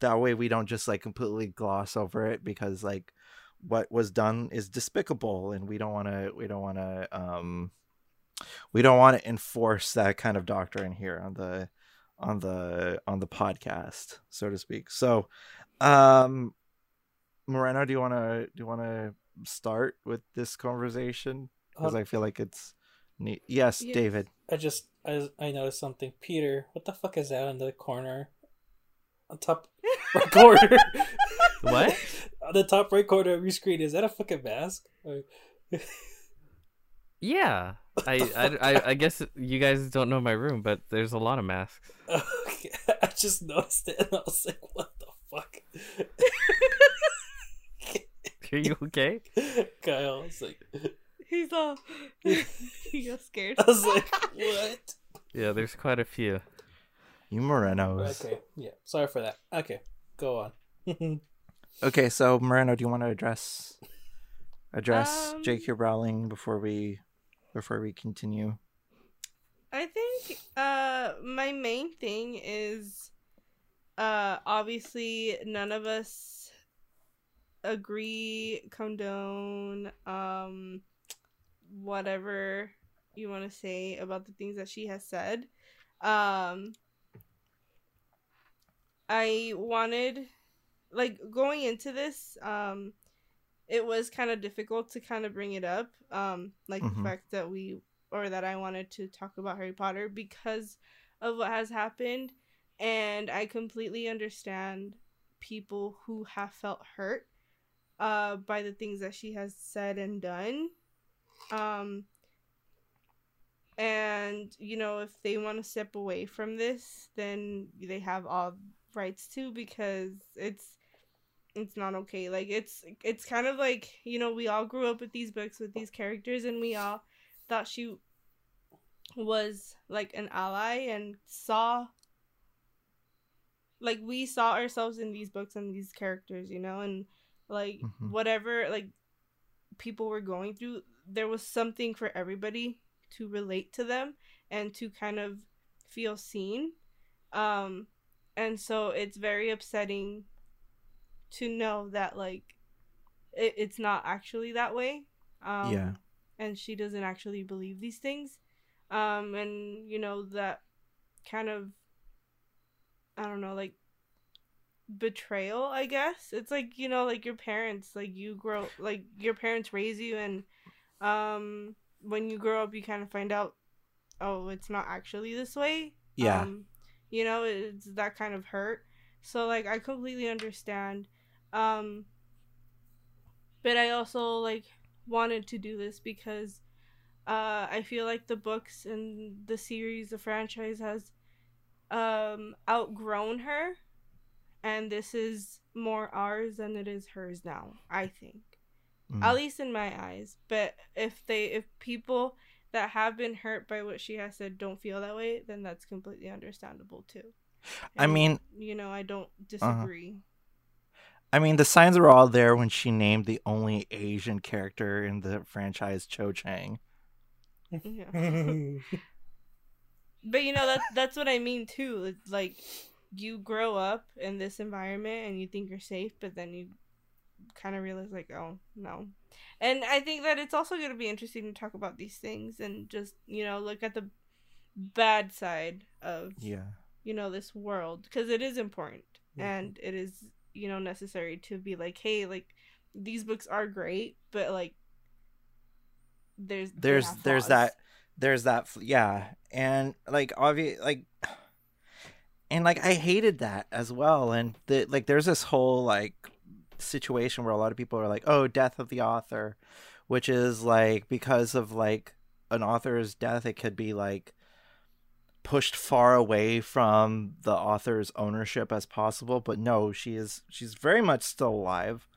that way we don't just like completely gloss over it because like what was done is despicable and we don't want to we don't want to um we don't want to enforce that kind of doctrine here on the on the on the podcast so to speak so um moreno do you want to do you want to start with this conversation because Uh, I feel like it's neat. Yes, Yes. David. I just I, I noticed something. Peter, what the fuck is that in the corner? On top right corner. What? On the top right corner of your screen, is that a fucking mask? Or- Yeah. I, I, I, I guess you guys don't know my room, but there's a lot of masks. Okay, I just noticed it and I was like, what the fuck? Are you okay? Kyle I was like, He's all he got scared. I was like, what? Yeah, there's quite a few. You Morenos. Okay, yeah, sorry for that. Okay, go on. Okay, so Moreno, do you want to address address Um, J.K. Rowling before we before we continue? I think uh my main thing is uh obviously none of us agree condone um whatever you want to say about the things that she has said. Um I wanted like going into this um it was kind of difficult to kind of bring it up um like Mhm. the fact that we or that I wanted to talk about Harry Potter because of what has happened. And I completely understand people who have felt hurt uh by the things that she has said and done um and you know if they want to step away from this then they have all rights to because it's it's not okay like it's it's kind of like you know we all grew up with these books with these characters and we all thought she was like an ally and saw like we saw ourselves in these books and these characters you know and like Mhm. whatever like people were going through there was something for everybody to relate to them and to kind of feel seen. Um and so it's very upsetting to know that like it, it's not actually that way. Um Yeah. and she doesn't actually believe these things. Um and you know that kind of i don't know like betrayal i guess. It's like you know like your parents like you grow like your parents raise you and um when you grow up you kind of find out oh it's not actually this way. Yeah. um, you know it's that kind of hurt. So like i completely understand. Um but i also like wanted to do this because uh i feel like the books and the series the franchise has um outgrown her. And this is more ours than it is hers now i think Mm. at least in my eyes but if they if people that have been hurt by what she has said don't feel that way then that's completely understandable too I mean- uh-huh. you know i don't disagree I mean, the signs were all there when she named the only Asian character in the franchise Cho Chang. yeah but you know that's that's what i mean too it's like you grow up in this environment and you think you're safe but then you kind of realize like oh no. And i think that it's also going to be interesting to talk about these things and just you know look at the bad side of Yeah. you know this world because it is important. Mhm. and it is you know necessary to be like hey like these books are great but like there's There's there's that there's that yeah, and like obvious like and like I hated that as well. And the, like there's this whole like situation where a lot of people are like, "Oh, death of the author," which is like because of like an author's death it could be like pushed far away from the author's ownership as possible but no she is she's very much still alive.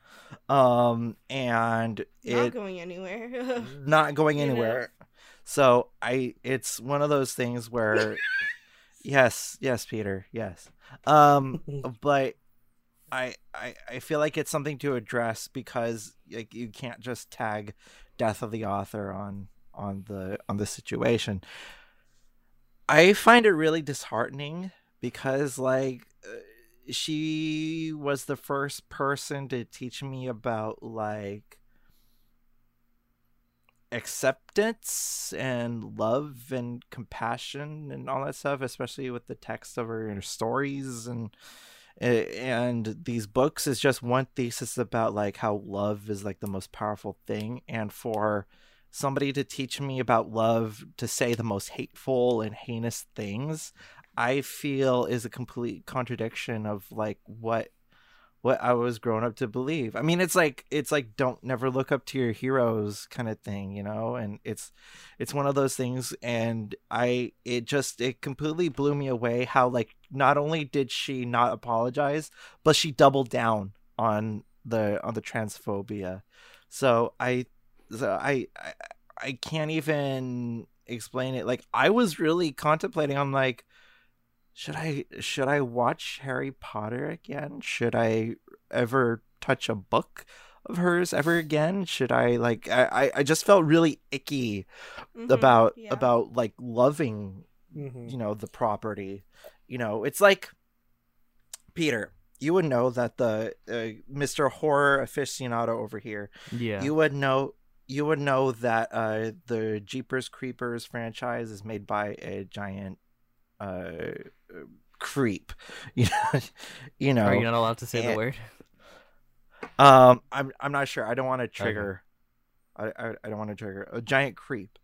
Um and not going anywhere. Not going know? anywhere. So i it's one of those things where yes yes peter yes. Um but I, I i feel like it's something to address because like you can't just tag death of the author on on the on the situation. I find it really disheartening because like uh, she was the first person to teach me about like acceptance and love and compassion and all that stuff especially with the text of her stories and and these books is just one thesis about like how love is like the most powerful thing. And for somebody to teach me about love to say the most hateful and heinous things i feel is a complete contradiction of like what what I was grown up to believe. I mean, it's like it's like don't never look up to your heroes kind of thing, you know. And it's it's one of those things, and I it just it completely blew me away how like not only did she not apologize, but she doubled down on the on the transphobia. So I so I I, I can't even explain it. Like I was really contemplating. I'm like should I should I watch Harry Potter again? Should I ever touch a book of hers ever again? Should I like I I just felt really icky Mhm, about yeah. about like loving Mhm. you know the property. You know, it's like Peter, you would know that the uh, Mr. Horror aficionado over here, Yeah. you would know you would know that uh the Jeepers Creepers franchise is made by a giant uh creep. You know you know. Are you not allowed to say the word? um i'm i'm not sure. I don't want to trigger I, I i don't want to trigger a giant creep.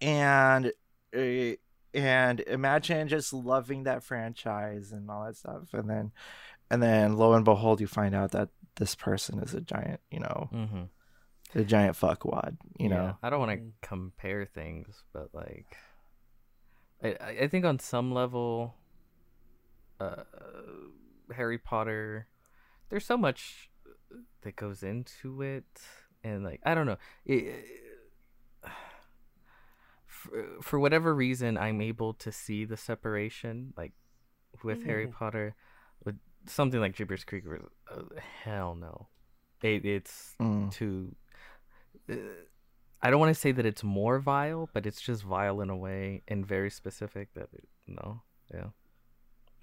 And uh, and imagine just loving that franchise and all that stuff and then and then lo and behold you find out that this person is a giant you know Mm-hmm. a giant fuckwad you know? I don't want to compare things, but like, I I think on some level, uh, Harry Potter, there's so much that goes into it, and like I don't know, it, for, for whatever reason, I'm able to see the separation, like with Harry Mhm. Potter, with something like Jeepers Creepers. Uh, hell no, it, it's Mm. too. Uh, I don't want to say that it's more vile, but it's just vile in a way and very specific that it, no, yeah.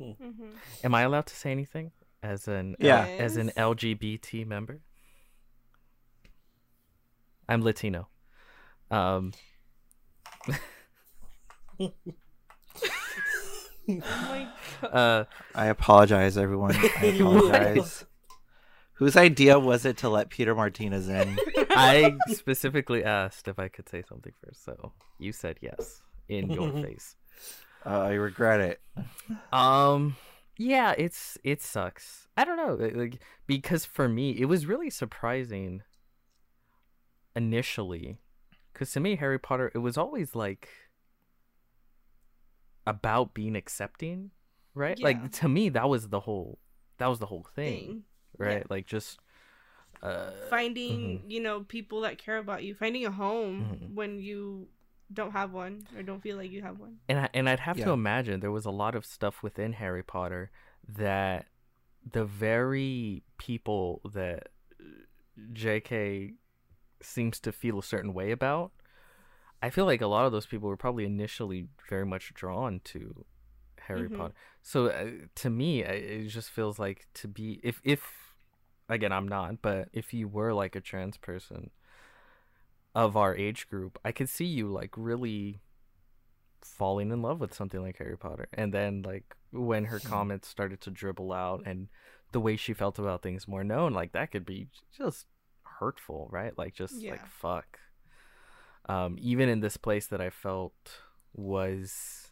Mhm. Am I allowed to say anything as an Yeah. as an LGBT member? I'm Latino. Um, Oh my god. uh, I apologize, everyone. I apologize. Whose idea was it to let Peter Martinez in? I specifically asked if I could say something first, so you said yes in your face. Uh, I regret it. Um yeah, it's it sucks. I don't know, like- like because for me it was really surprising initially cuz to me Harry Potter it was always like about being accepting, right? Yeah. Like to me that was the whole that was the whole thing, Thing. right? Yeah. Like just uh Finding, you know, people that care about you. Finding a home Mhm. when you don't have one or don't feel like you have one. and I, and I'd have to imagine there was a lot of stuff within Harry Potter that the very people that J.K. seems to feel a certain way about. I feel like a lot of those people were probably initially very much drawn to Harry Mhm. Potter. So uh, to me, it just feels like to be if if again I'm not, but if you were like a trans person of our age group, I could see you like really falling in love with something like Harry Potter. And then like when her comments started to dribble out and the way she felt about things more known, like that could be just hurtful, right? Like just like fuck. Um, even in this place that I felt was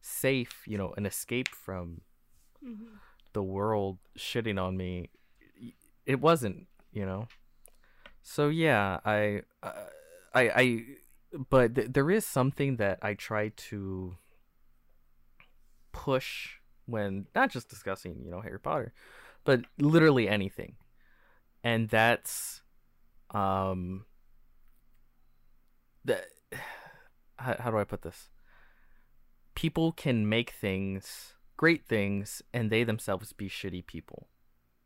safe, you know, an escape from Mhm. the world shitting on me it wasn't you know so yeah i uh, i i but th- there is something that i try to push when not just discussing you know harry potter but literally anything. And that's um that. how, how do i put this? People can make things great things and they themselves be shitty people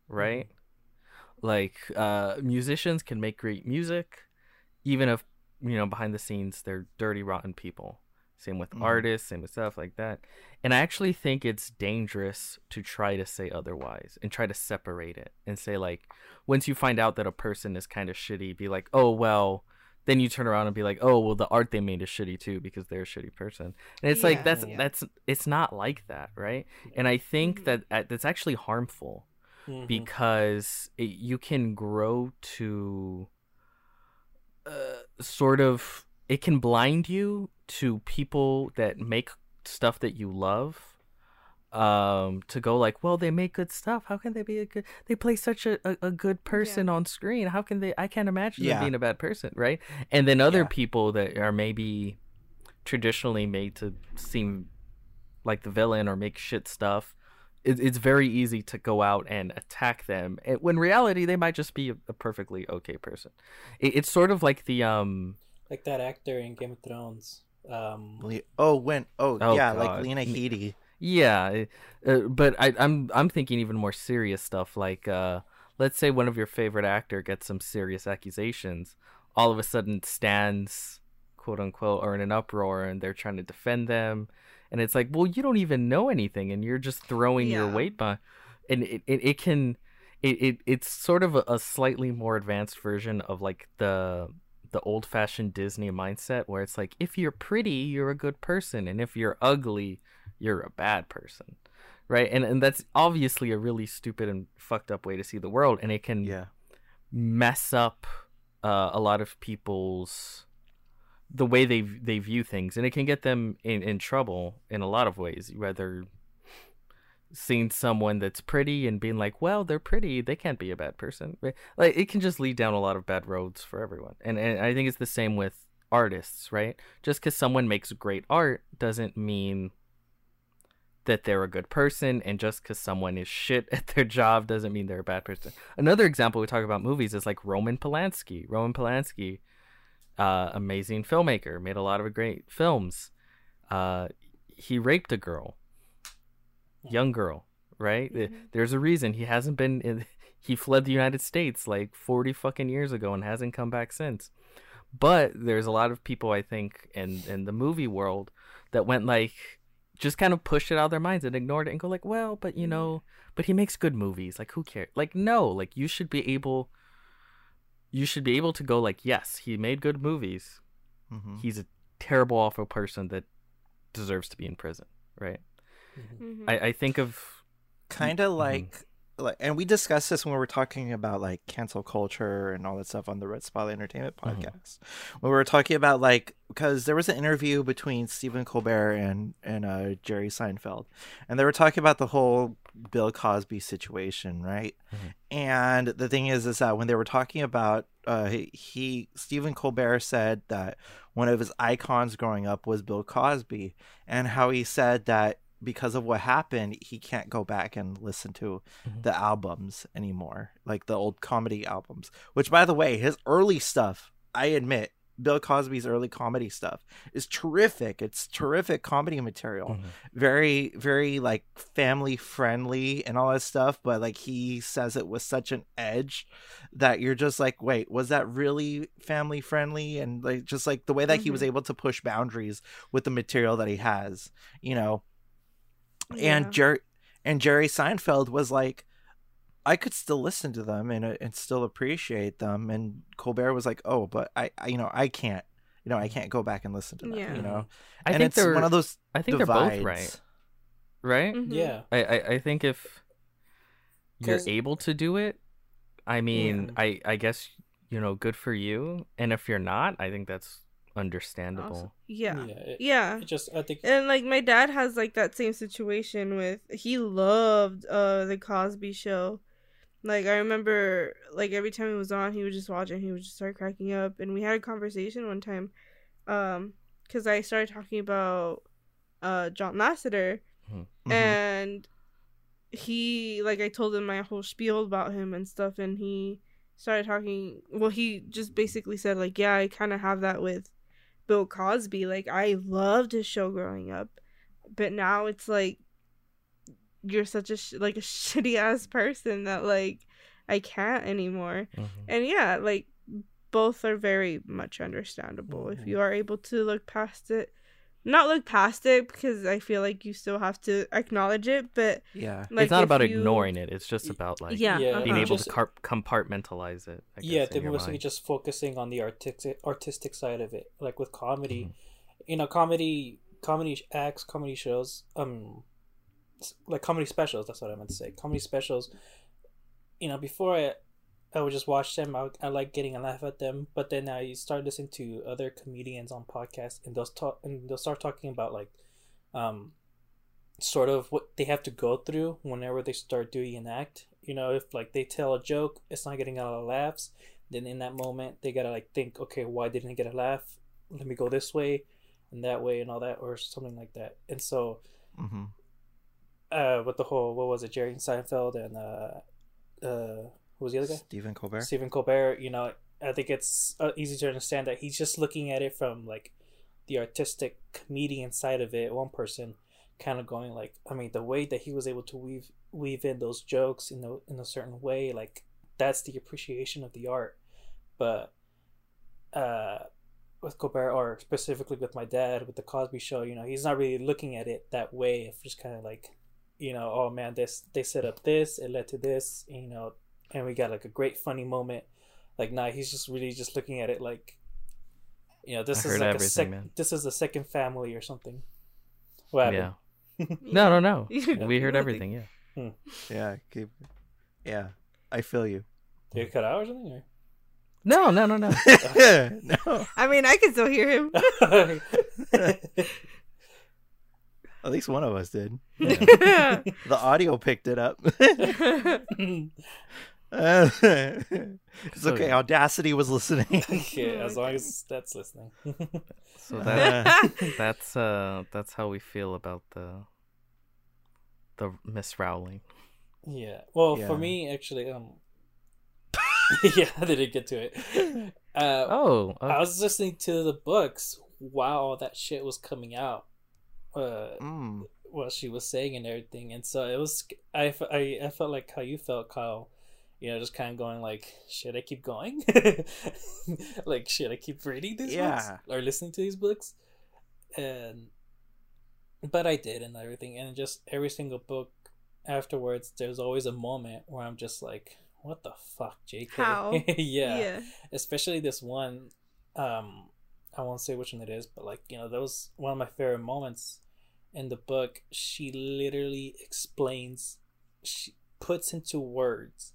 right like uh musicians can make great music even if you know behind the scenes they're dirty rotten people same with Mhm. artists same with stuff like that and i actually think it's dangerous to try to say otherwise and try to separate it and say like once you find out that a person is kind of shitty be like oh well then you turn around and be like oh well the art they made is shitty too because they're a shitty person and it's like that's yeah. that's it's not like that right and i think Mhm. that uh, that's actually harmful Mhm. because it, you can grow to uh, sort of it can blind you to people that make stuff that you love um to go like well they make good stuff how can they be a good they play such a, a, a good person on screen how can they i can't imagine Yeah. them being a bad person right and then other Yeah. people that are maybe traditionally made to seem like the villain or make shit stuff it, it's very easy to go out and attack them and when reality they might just be a, a perfectly okay person it, it's sort of like the um Like that actor in Game of Thrones. Um, Le- oh, when? Oh, Oh, yeah, God. like Lena Headey. Yeah, uh, but I, I'm I'm thinking even more serious stuff. Like, uh, let's say one of your favorite actor gets some serious accusations, all of a sudden stands, quote unquote, are in an uproar, and they're trying to defend them, and it's like, well, you don't even know anything, and you're just throwing your weight by, and it it, it can, it, it it's sort of a, a slightly more advanced version of like the the old fashioned Disney mindset where it's like if you're pretty, you're a good person, and if you're ugly, you're a bad person. Right? And and that's obviously a really stupid and fucked up way to see the world and it can Yeah. mess up uh, a lot of people's the way they they view things and it can get them in, in trouble in a lot of ways whether seeing someone that's pretty and being like well they're pretty they can't be a bad person. Like it can just lead down a lot of bad roads for everyone and, and i think it's the same with artists right? Just because someone makes great art doesn't mean that they're a good person and just because someone is shit at their job doesn't mean they're a bad person. Another example we talk about movies is like roman polanski. Roman polanski uh, amazing filmmaker made a lot of great films. Uh, he raped a girl young girl right? Th- there's a reason. He hasn't been in he fled the united states like 40 fucking years ago and hasn't come back since. But there's a lot of people i think in in the movie world that went like just kind of pushed it out of their minds and ignored it and go like well but you know but he makes good movies. Like who cares like no like you should be able you should be able to go like yes he made good movies. Hmm he's a terrible awful person that deserves to be in prison right? Mhm. i i think of kind of like like and we discussed this when we were talking about like cancel culture and all that stuff on the red spotlight entertainment Mhm. podcast when we were talking about like because there was an interview between stephen colbert and and uh jerry seinfeld and they were talking about the whole bill cosby situation right Mhm. and the thing is is that when they were talking about uh he, he stephen colbert said that one of his icons growing up was bill cosby and how he said that because of what happened he can't go back and listen to Mhm. the albums anymore like the old comedy albums which by the way his early stuff i admit bill cosby's early comedy stuff is terrific it's terrific comedy material Mhm. very very like family friendly and all that stuff but like he says it with such an edge that you're just like wait was that really family friendly and like just like the way that he was Mhm. able to push boundaries with the material that he has you know Yeah. and Jerry and Jerry Seinfeld was like, I could still listen to them and uh, and still appreciate them. And Colbert was like, oh, but I, I you know I can't you know I can't go back and listen to them. Yeah. You know, i and think it's they're one of those. i think they're both divides. right right Mhm. Yeah. I, I i think if you're able to do it i mean i i guess you know good for you and if you're not i think that's understandable Also- yeah. Yeah. It, Yeah. it just I think And like my dad has like that same situation with he loved uh the Cosby show. Like I remember like every time it was on he would just watch it and he would just start cracking up and we had a conversation one time um cuz I started talking about uh John Lasseter Mhm. and he like I told him my whole spiel about him and stuff and he started talking well he just basically said like yeah I kind of have that with Bill Cosby like I loved his show growing up but now it's like you're such a sh- like a shitty ass person that like I can't anymore Mhm. and yeah like both are very much understandable if Mhm. you are able to look past it not look past it because I feel like you still have to acknowledge it but yeah. like it's not about you- ignoring it it's just about like yeah, Yeah, being uh-huh. able Just- to car- compartmentalize it I yeah, guess, in they're mostly mind. just focusing on the artistic artistic side of it. Like with comedy, Mm-hmm. you know, comedy comedy acts, comedy shows, um, like comedy specials. That's what I meant to say. Comedy specials. You know, before I, I would just watch them. I, would- I like getting a laugh at them, but then I start listening to other comedians on podcasts, and they'll talk and they'll start talking about like, um, sort of what they have to go through whenever they start doing an act. You know, if like they tell a joke, it's not getting a lot of laughs. Then in that moment, they gotta like think, okay, why didn't it get a laugh? Let me go this way and that way and all that, or something like that. And so, hmm uh, with the whole what was it, Jerry Seinfeld and uh, uh, who was the other guy? Stephen Colbert. Stephen Colbert, you know, I think it's uh, easy to understand that he's just looking at it from like the artistic comedian side of it. One person kind of going like, I mean, the way that he was able to weave weave in those jokes in a in a certain way, like that's the appreciation of the art. But uh, with Colbert, or specifically with my dad, with the Cosby Show, you know, he's not really looking at it that way. It's just kind of like, you know, oh man, this they set up this, it led to this, you know, and we got like a great funny moment. Like, nah, he's just really just looking at it like, you know, this I is like a everything, sec- man. this is a second family or something. What Yeah. No, no, no. We heard everything. Yeah. Hmm. Yeah, keep, yeah. I feel you. Did it cut out or something? Or? No, no, no, no. no, I mean, I can still hear him. at least one of us did. yeah. The audio picked it up. Uh, it's So- okay. Audacity was listening. yeah, as long as that's listening. So that that's uh that's how we feel about the the Miss Rowling. yeah. Well, Yeah. for me, actually, um, yeah, I didn't get to it. Uh, Oh, I uh, was listening to the books while all that shit was coming out. Uh, Mm. what she was saying and everything, and so it was. I, I, I felt like how you felt, Kyle. You know, just kind of going like, should I keep going? like, should I keep reading these books Yeah. or listening to these books? And but I did and everything, and just every single book afterwards, there's always a moment where I'm just like, what the fuck, JK? How? yeah yeah. especially this one um i won't say which one it is but like you know that was one of my favorite moments in the book she literally explains she puts into words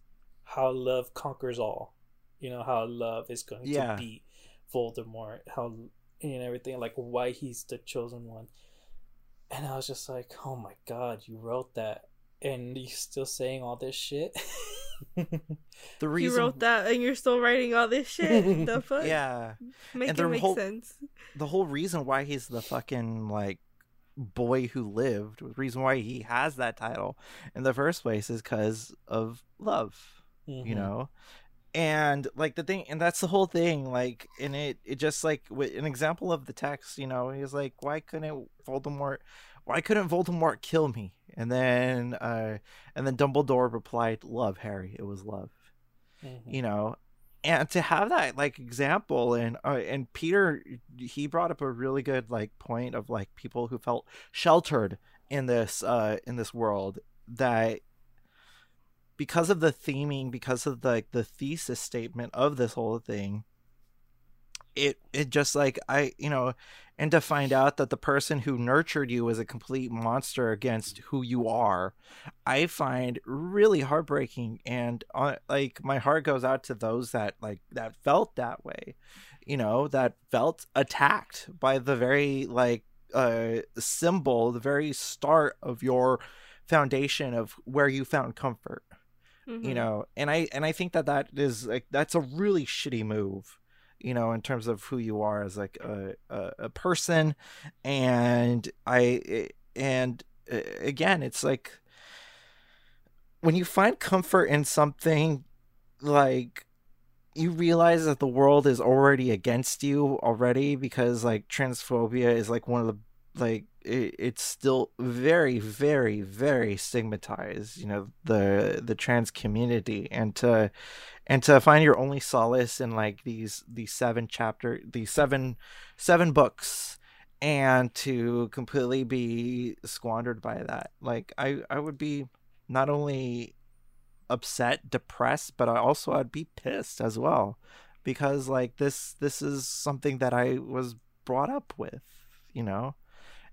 how love conquers all you know how love is going Yeah. to beat voldemort how and everything like why he's the chosen one and i was just like oh my god you wrote that and you still saying all this shit. the reason you wrote that and you're still writing all this shit. the fuck? yeah, Make And it the make whole- sense. the whole reason why he's the fucking like boy who lived, the reason why he has that title in the first place is because of love. You Mhm. know and like the thing and that's the whole thing like and it it just like with an example of the text you know he's like why couldn't voldemort why couldn't voldemort kill me and then uh and then dumbledore replied love harry it was love Mhm. you know and to have that like example and uh, and peter he brought up a really good like point of like people who felt sheltered in this uh in this world that because of the theming because of the like the thesis statement of this whole thing it it just like i you know and to find out that the person who nurtured you is a complete monster against who you are i find really heartbreaking. And uh, like my heart goes out to those that like that felt that way you know that felt attacked by the very like uh symbol the very start of your foundation of where you found comfort Mhm. you know and i and i think that that is like that's a really shitty move you know in terms of who you are as like a a, a person and i and uh, again it's like when you find comfort in something like you realize that the world is already against you already because like transphobia is like one of the like it, it's still very very very stigmatized you know the the trans community. And to and to find your only solace in like these these seven chapter these seven seven books and to completely be squandered by that. Like i i would be not only upset depressed but i also i'd be pissed as well. Because like this this is something that i was brought up with you know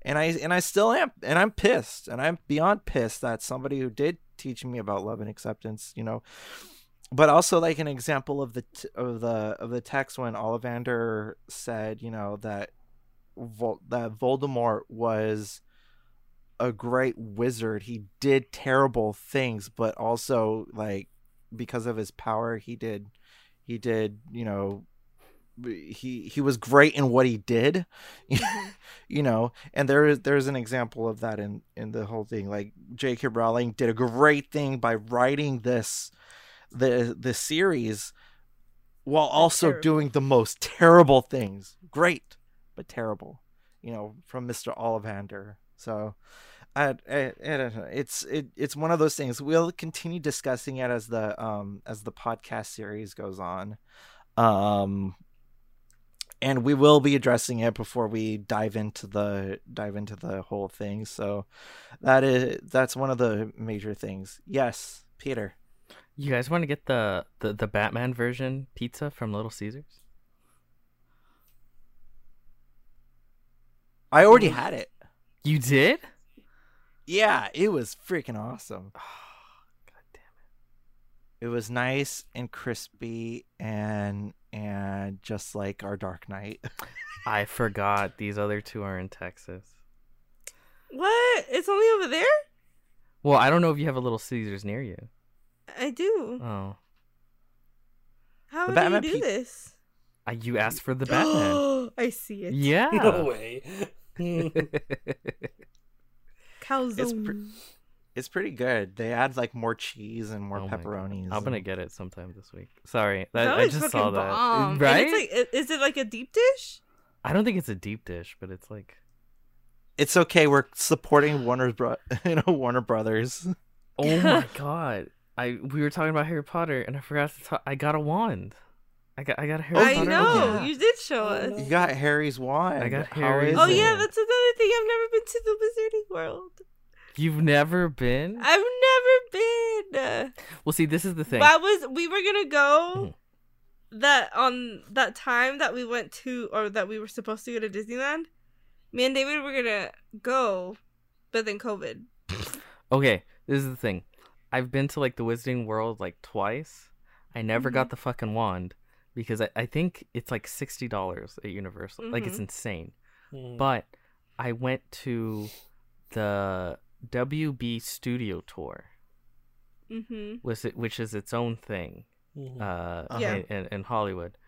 and I and I still am, and I'm pissed, and I'm beyond pissed that somebody who did teach me about love and acceptance, you know, but also like an example of the t- of the of the text when Ollivander said, you know, that Vol- that Voldemort was a great wizard. He did terrible things, but also like because of his power, he did he did you know he he was great in what he did you know and there is there's an example of that in in the whole thing like j.k rowling did a great thing by writing this the the series while also terrible. doing the most terrible things great but terrible you know from mr ollivander so I, I, I don't know. It's it, it's one of those things. We'll continue discussing it as the um as the podcast series goes on, um, and we will be addressing it before we dive into the dive into the whole thing. So that is that's one of the major things. Yes, Peter. You guys want to get the, the the Batman version pizza from Little Caesars? I already had it. You did? Yeah, it was freaking awesome. God damn it. It was nice and crispy and and just like our Dark Knight. I forgot these other two are in Texas. What? It's only over there? Well, I don't know if you have a Little Caesars near you. I do. Oh, How The do Batman you do pe- this? I, you asked for the Batman. I see it. yeah. No way. Hmm. Calzone. pre- it's pretty good. They add like more cheese and more Oh pepperonis. I'm gonna get it sometime this week. Sorry, that, That I just saw that. bomb. And Right? It's like, is it like a deep dish? I don't think it's a deep dish, but it's like It's okay. We're supporting Warner's bro- you know Warner Brothers. Oh my god! I we were talking about Harry Potter, and I forgot to talk. I got a wand. I got I got a Harry Potter. I Potter know. wand. You did show Oh, us. You got Harry's wand. I got Harry's is Oh it? yeah, that's another thing. I've never been to the Wizarding World. You've never been? I've never been. Well, see, this is the thing. That was we were gonna go Mhm. that on that time that we went to or that we were supposed to go to Disneyland. Me and David were gonna go, but then COVID. Okay, this is the thing. I've been to like the Wizarding World like twice. I never Mhm. got the fucking wand because I, I think it's like sixty dollars at Universal. Like it's Mhm. insane. Mm. But I went to the WB Studio Tour, Mm-hmm. was it, which is its own thing. Mhm. uh, Yeah. in, in, in Hollywood.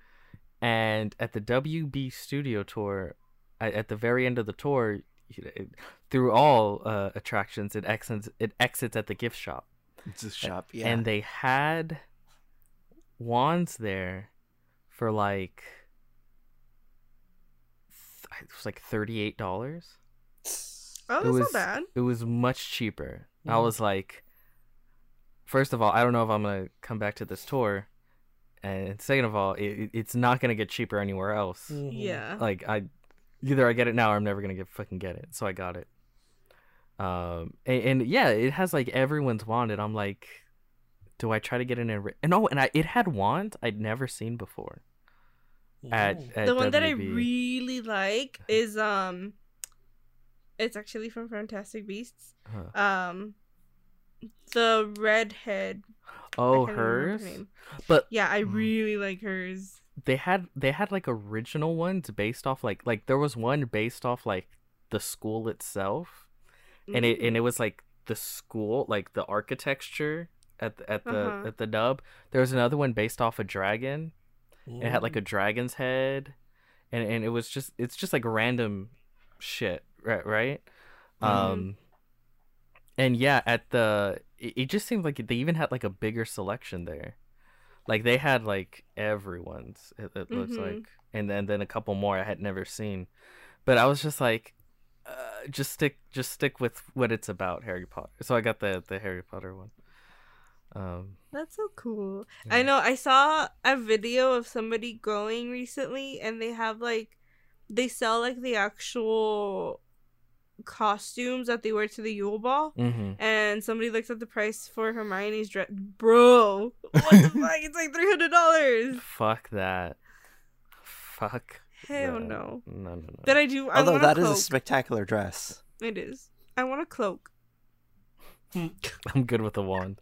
And at the WB Studio Tour, at, at the very end of the tour, it- through all uh, attractions, it exits it exits at the gift shop, It's a shop. Yeah. and they had wands there for like it was like thirty eight dollars. Oh, It was- not bad. It was much cheaper. I Mhm. was like, first of all, I don't know if I'm gonna come back to this tour, and second of all, it, it's not gonna get cheaper anywhere else. Mhm. Yeah. Like I, either I get it now or I'm never gonna get fucking get it. So I got it. Um, and, and yeah, it has like everyone's wand, and I'm like, do I try to get in a? And oh, and I it had wand I'd never seen before at, at the one that I really like is um, it's actually from Fantastic Beasts. Huh. Um, the redhead. Oh, can't her hers. But Yeah, I Hmm. really like hers. they had they had like original ones based off like like there was one based off like the school itself and it and it was like the school like the architecture at the, at the Uh-huh. at the nub there was another one based off a dragon it had Mm. like a dragon's head and and it was just it's just like random shit right right Mhm. um and yeah at the it, it just seemed like they even had like a bigger selection there like they had like everyone's it, it looks Mhm. like and then then a couple more i had never seen but i was just like uh, just stick just stick with what it's about harry potter so i got the the harry potter one um That's so cool. Yeah. I know. I saw a video of somebody going recently, and they have like, they sell like the actual costumes that they wear to the Yule Ball. mhm. And somebody looked at the price for Hermione's dress. Bro, what the fuck? It's like three hundred dollars. fuck that fuck Hell that. no. no no no But I do. I Although want that a is a spectacular dress. It is. I want a cloak. i'm good with the wand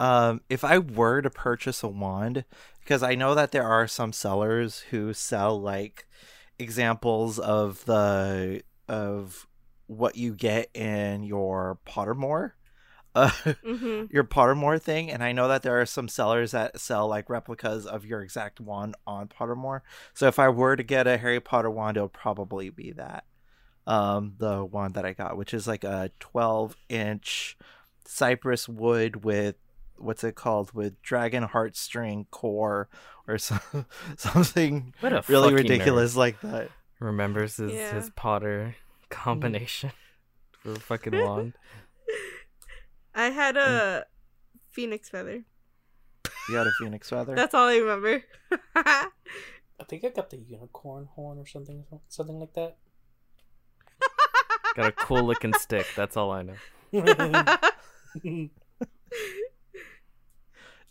Um, if I were to purchase a wand, because I know that there are some sellers who sell like examples of the of what you get in your Pottermore, uh, hmm your Pottermore thing. And I know that there are some sellers that sell like replicas of your exact wand on Pottermore. So if I were to get a Harry Potter wand, it'll probably be that. Um, the wand that I got, which is like a 12 inch cypress wood with what's it called with dragon heartstring core or some, something What a really fucking ridiculous like that. Remembers his, Yeah. his Potter combination for a fucking wand. I had a mm. phoenix feather. You had a phoenix feather? That's all I remember. I think I got the unicorn horn or something, something like that. Got a cool looking stick. That's all I know.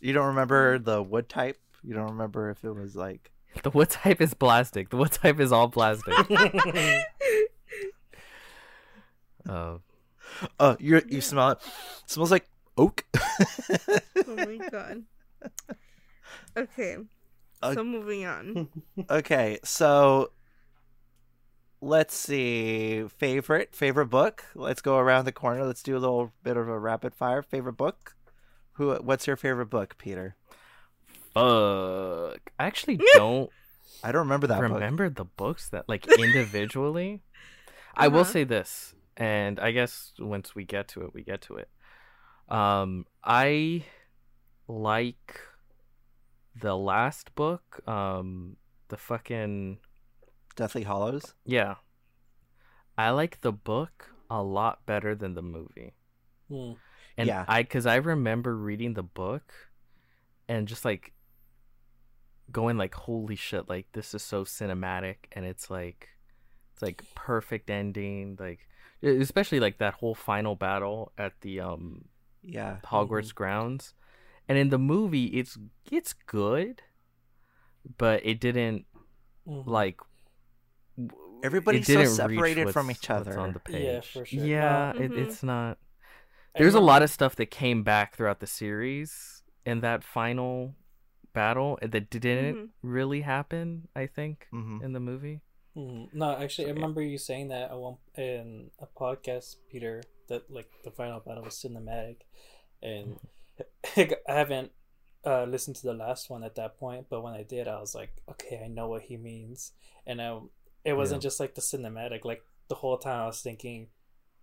you don't remember mm. the wood type? You don't remember if it was like The wood type is plastic. The wood type is all plastic. Uh, Oh, you you smell it. smells like oak. oh my god. Okay. Uh, So moving on. okay, so let's see. Favorite favorite book. Let's go around the corner. Let's do a little bit of a rapid fire. Favorite book. Who? What's your favorite book, Peter? Fuck. I actually don't I don't remember that book. remember the books that like individually. I will Uh-huh. say this, and I guess once we get to it, we get to it. Um, I like the last book. Um, the fucking Deathly Hallows. yeah. I like the book a lot better than the movie. Hmm. And Yeah. I, cause I remember reading the book and just like going like, holy shit, like this is so cinematic and it's like, it's like perfect ending. Like, especially like that whole final battle at the, um, Yeah. Hogwarts grounds. And in the movie, it's, it's good, but it didn't Mhm. like, w- Everybody's it so didn't separated from each other. on the page. Yeah, for sure. Yeah, it, Mhm. it's not. There's a lot of stuff that came back throughout the series in that final battle that didn't Mhm. really happen. I think hmm in the movie. Mhm. No, actually, I So, yeah. remember you saying that at one in a podcast, Peter, that like the final battle was cinematic, and Mm-hmm. I haven't uh, listened to the last one at that point. But when I did, I was like, okay, I know what he means, and um, it wasn't just like the cinematic. Like the whole time, I was thinking,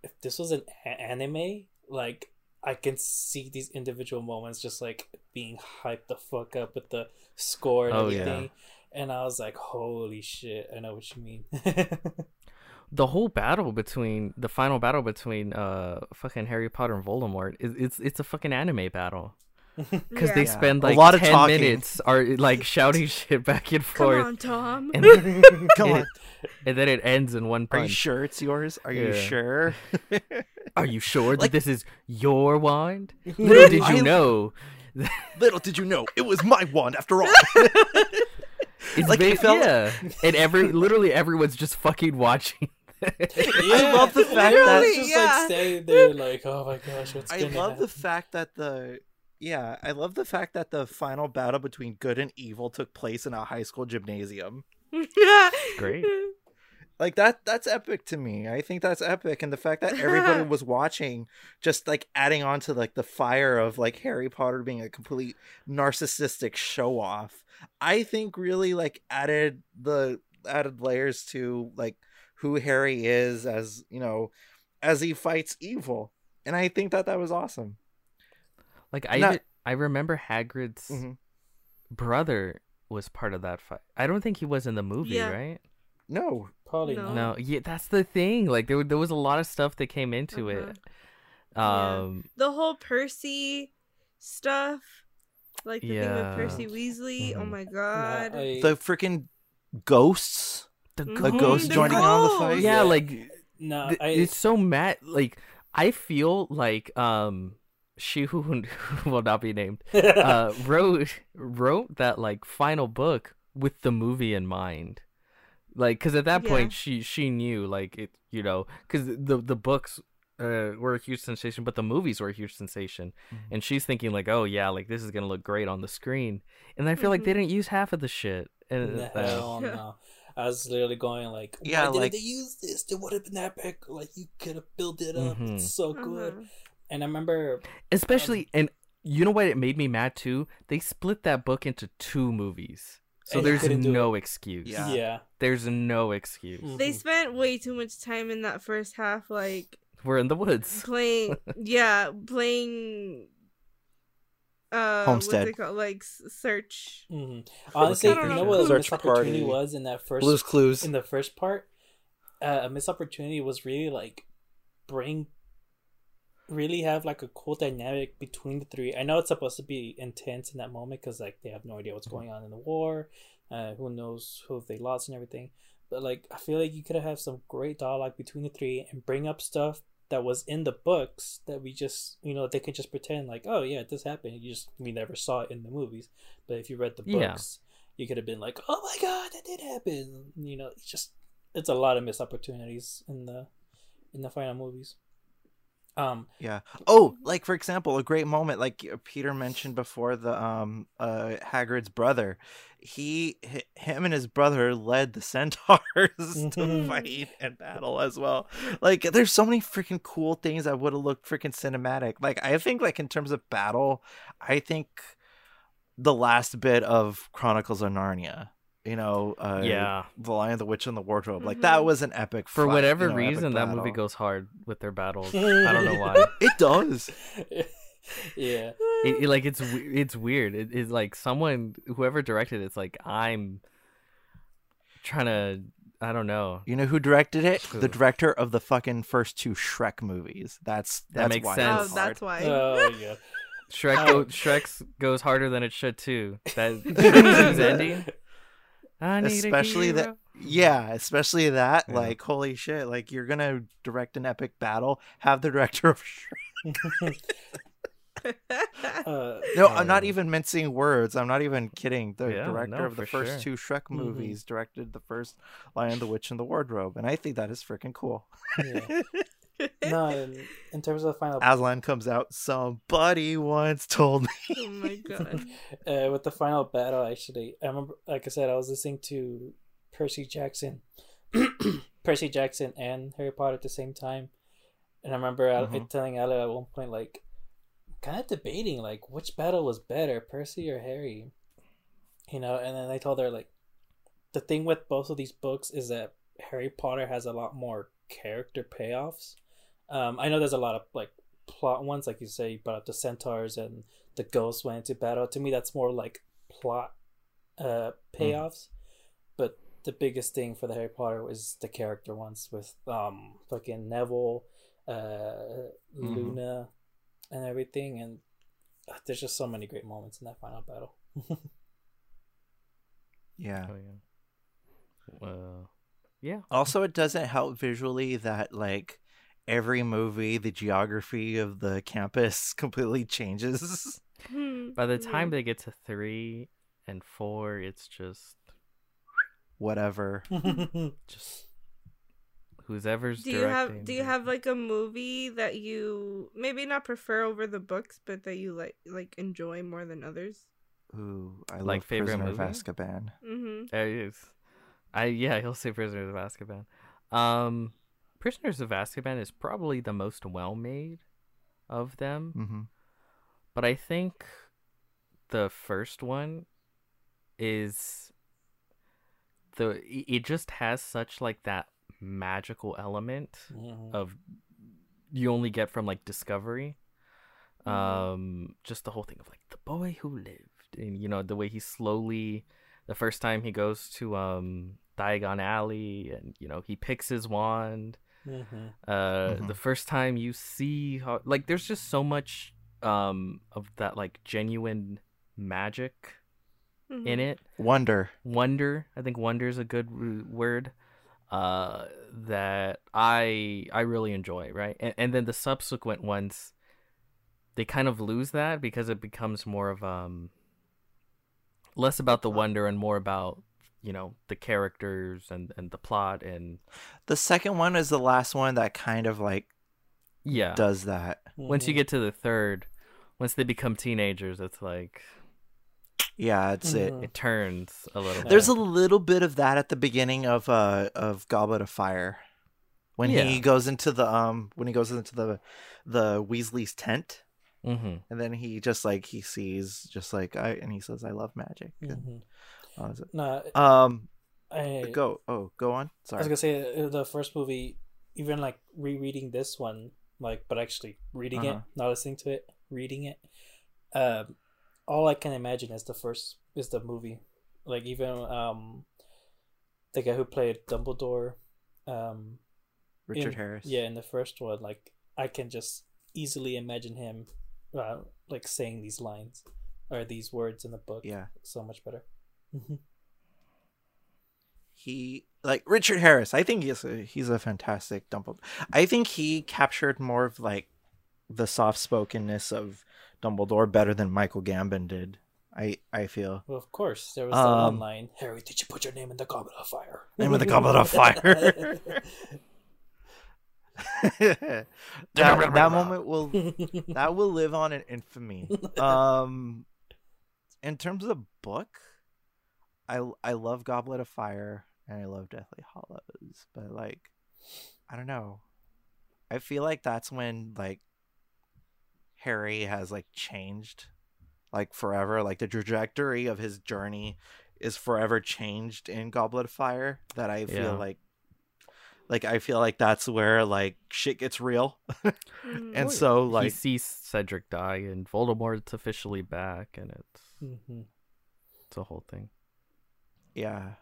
if this was an a- anime, like I can see these individual moments just like being hyped the fuck up with the score and Oh, yeah. everything. And I was like, holy shit, I know what you mean. The whole battle between the final battle between uh fucking Harry Potter and Voldemort is it's it's a fucking anime battle because they Yeah. Yeah. spend A like lot of ten talking. minutes are like shouting shit back and forth. Come forth, on, Tom. and, Come on. it- and then it ends in one Are you sure it's yours? Are you Yeah. sure? Are you sure that Like- this is your wand? Little did you know. Little did you know, it was my wand after all. It's Like, it ba- felt- yeah, and every literally everyone's just fucking watching. I love the fact Everyone's that- just Yeah. like staying there, like, oh my gosh, what's I gonna love the fact that the yeah, I love the fact that the final battle between good and evil took place in a high school gymnasium. Great. Like that that's epic to me. I think that's epic and the fact that everybody was watching just like adding on to like the fire of like Harry Potter being a complete narcissistic show off. I think really like added the added layers to like who Harry is as, you know, as he fights evil. And I think that that was awesome. Like I, Not- even- I remember Hagrid's Mhm. brother was part of that fight. I don't think he was in the movie, Yeah. right? No, Probably No. not. No, yeah, that's the thing. Like there, there was a lot of stuff that came into it. Uh-huh. Yeah. Um, the whole Percy stuff, like the thing with Percy Weasley. Oh Mhm. my No, god. I- the freaking ghosts. the. The Mhm, ghosts the joining in on the fight. yeah, Yeah. like no, th- I, it's so mad. Like I feel like um, she who who will not be named uh wrote wrote that like final book with the movie in mind like because at that Yeah. point she she knew like it you know because the the books uh, were a huge sensation but the movies were a huge sensation Mhm. and she's thinking like oh yeah like this is gonna look great on the screen and i feel like they Mhm. didn't use half of the shit and the uh, no. I was literally going like, Yeah, yeah, why like- didn't they use this? It would have been epic. Like you could have built it up. Mhm. It's so good. And I remember, Especially, and you know what? It made me mad too. They split that book into two movies, so there's no excuse. Yeah. yeah, There's no excuse. Mm. They spent way too much time in that first half, like We're in the woods. playing. yeah, playing. Uh, Homestead. What's it called? Like s- search. hmm honestly, I you know know. what a Search missed opportunity was in that first Blue's Clues. in the first part, uh, a missed opportunity was really like bring, really have like a cool dynamic between the three. I know it's supposed to be intense in that moment because like they have no idea what's going on in the war, uh, who knows who they lost and everything. But like I feel like you could have some great dialogue between the three and bring up stuff that was in the books that we just you know they could just pretend like oh yeah this happened you just we never saw it in the movies but if you read the Yeah. books you could have been like oh my god that did happen you know it's just it's a lot of missed opportunities in the in the final movies um Yeah. Oh, like for example, a great moment, like uh, Peter mentioned before, the um uh Hagrid's brother, he hi- him and his brother led the centaurs to Mhm. fight and battle as well. Like, there's so many freaking cool things that would have looked freaking cinematic. Like, I think like in terms of battle, I think the last bit of Chronicles of Narnia. You know, uh, yeah. the Lion, the Witch, and the Wardrobe. Like that Mhm. was an epic. For fight, whatever you know, reason, that movie goes hard with their battles. I don't know why. It does. yeah It, it- like it's it's weird. It, it's like someone whoever directed it's like I'm trying to I don't know. You know who directed it? The director of the fucking first two Shrek movies. That's That that's makes why sense. Oh, that's why. oh yeah Shrek Oh. go, Shrek's goes harder than it should too. That Shrek's ending. I need Especially a that- Yeah, especially that. Yeah. Like, holy shit! Like, you're gonna direct an epic battle. Have the director of uh, No, I'm not even mincing words. I'm not even kidding. The Yeah, director no, of the first sure. two Shrek Mhm. movies directed the first Lion, the Witch, and the Wardrobe, and I think that is freaking cool. yeah. no in, in terms of the final Aslan comes out. Somebody once told me. oh my god. uh, with the final battle actually i remember like i said i was listening to percy jackson percy jackson and harry potter at the same time and i remember Al- Mhm. telling Ella at one point like kind of debating like which battle was better percy or harry you know and then i told her like the thing with both of these books is that harry potter has a lot more character payoffs um, i know there's a lot of like plot ones like you say you brought up the centaurs and the ghosts went into battle to me that's more like plot uh payoffs but the biggest thing for the harry potter was the character ones with um fucking neville uh luna and everything and uh, there's just so many great moments in that final battle Yeah. Oh yeah. Uh, yeah. Also, it doesn't help visually that like every movie, the geography of the campus completely changes. Hmm, By the time they get to three and four, it's just Whatever. just who's ever's do you directing. have do you have like a movie that you maybe not prefer over the books, but that you like like enjoy more than others? Ooh, I Like love favorite Prisoner of movie? Azkaban. Mm-hmm. There it is. I yeah, he'll say Prisoner of Azkaban. Um, Prisoners of Azkaban is probably the most well made of them, hmm but I think the first one is the it it just has such like that magical element Mhm. of you only get from like discovery Mhm. um just the whole thing of like the boy who lived and you know the way he slowly the first time he goes to um Diagon Alley and you know he picks his wand Mhm. uh Mhm. the first time you see how like there's just so much um of that like genuine magic Mm-hmm. in it Wonder. wonder i think wonder is a good w- word uh that i i really enjoy right and, and then the subsequent ones they kind of lose that because it becomes more of um less about the wonder and more about you know the characters and and the plot and The second one is the last one that kind of like yeah does that. once you Mhm. get to the third once they become teenagers it's like Yeah, it's it. Mhm. It turns a little. There's a little bit of that at the beginning of uh of Goblet of Fire, when Yeah. he goes into the um when he goes into the the Weasley's tent, Mhm. and then he just like he sees just like I and he says I love magic. And, Mhm. Oh, No, Um, I, go oh go on. Sorry. I was gonna say uh, the first movie, even like rereading this one, like but actually reading Uh-huh. it, not listening to it, reading it. Um, all I can imagine is the first is the movie, like even um, the guy who played Dumbledore, um, Richard in- Harris. Yeah, in the first one, like I can just easily imagine him, uh, like saying these lines or these words in the book. Yeah. so much better. Hmm he like Richard Harris. I think he's a, he's a fantastic Dumbledore. I think he captured more of like the soft spokenness of Dumbledore better than Michael Gambon did. I I feel. Well, of course, there was that one Um, line. Harry, did you put your name in the goblet of fire? Name of the Goblet of Fire. that, that moment will that will live on in infamy. Um, in terms of the book, I I love Goblet of Fire and I love Deathly Hallows, but like, I don't know. I feel like that's when like Harry has like changed, like forever. Like the trajectory of his journey is forever changed in Goblet of Fire. That I feel Yeah. like. Like I feel like that's where like shit gets real, and Oh, so he like sees Cedric die, and Voldemort's officially back, and it's Mhm. it's a whole thing. Yeah.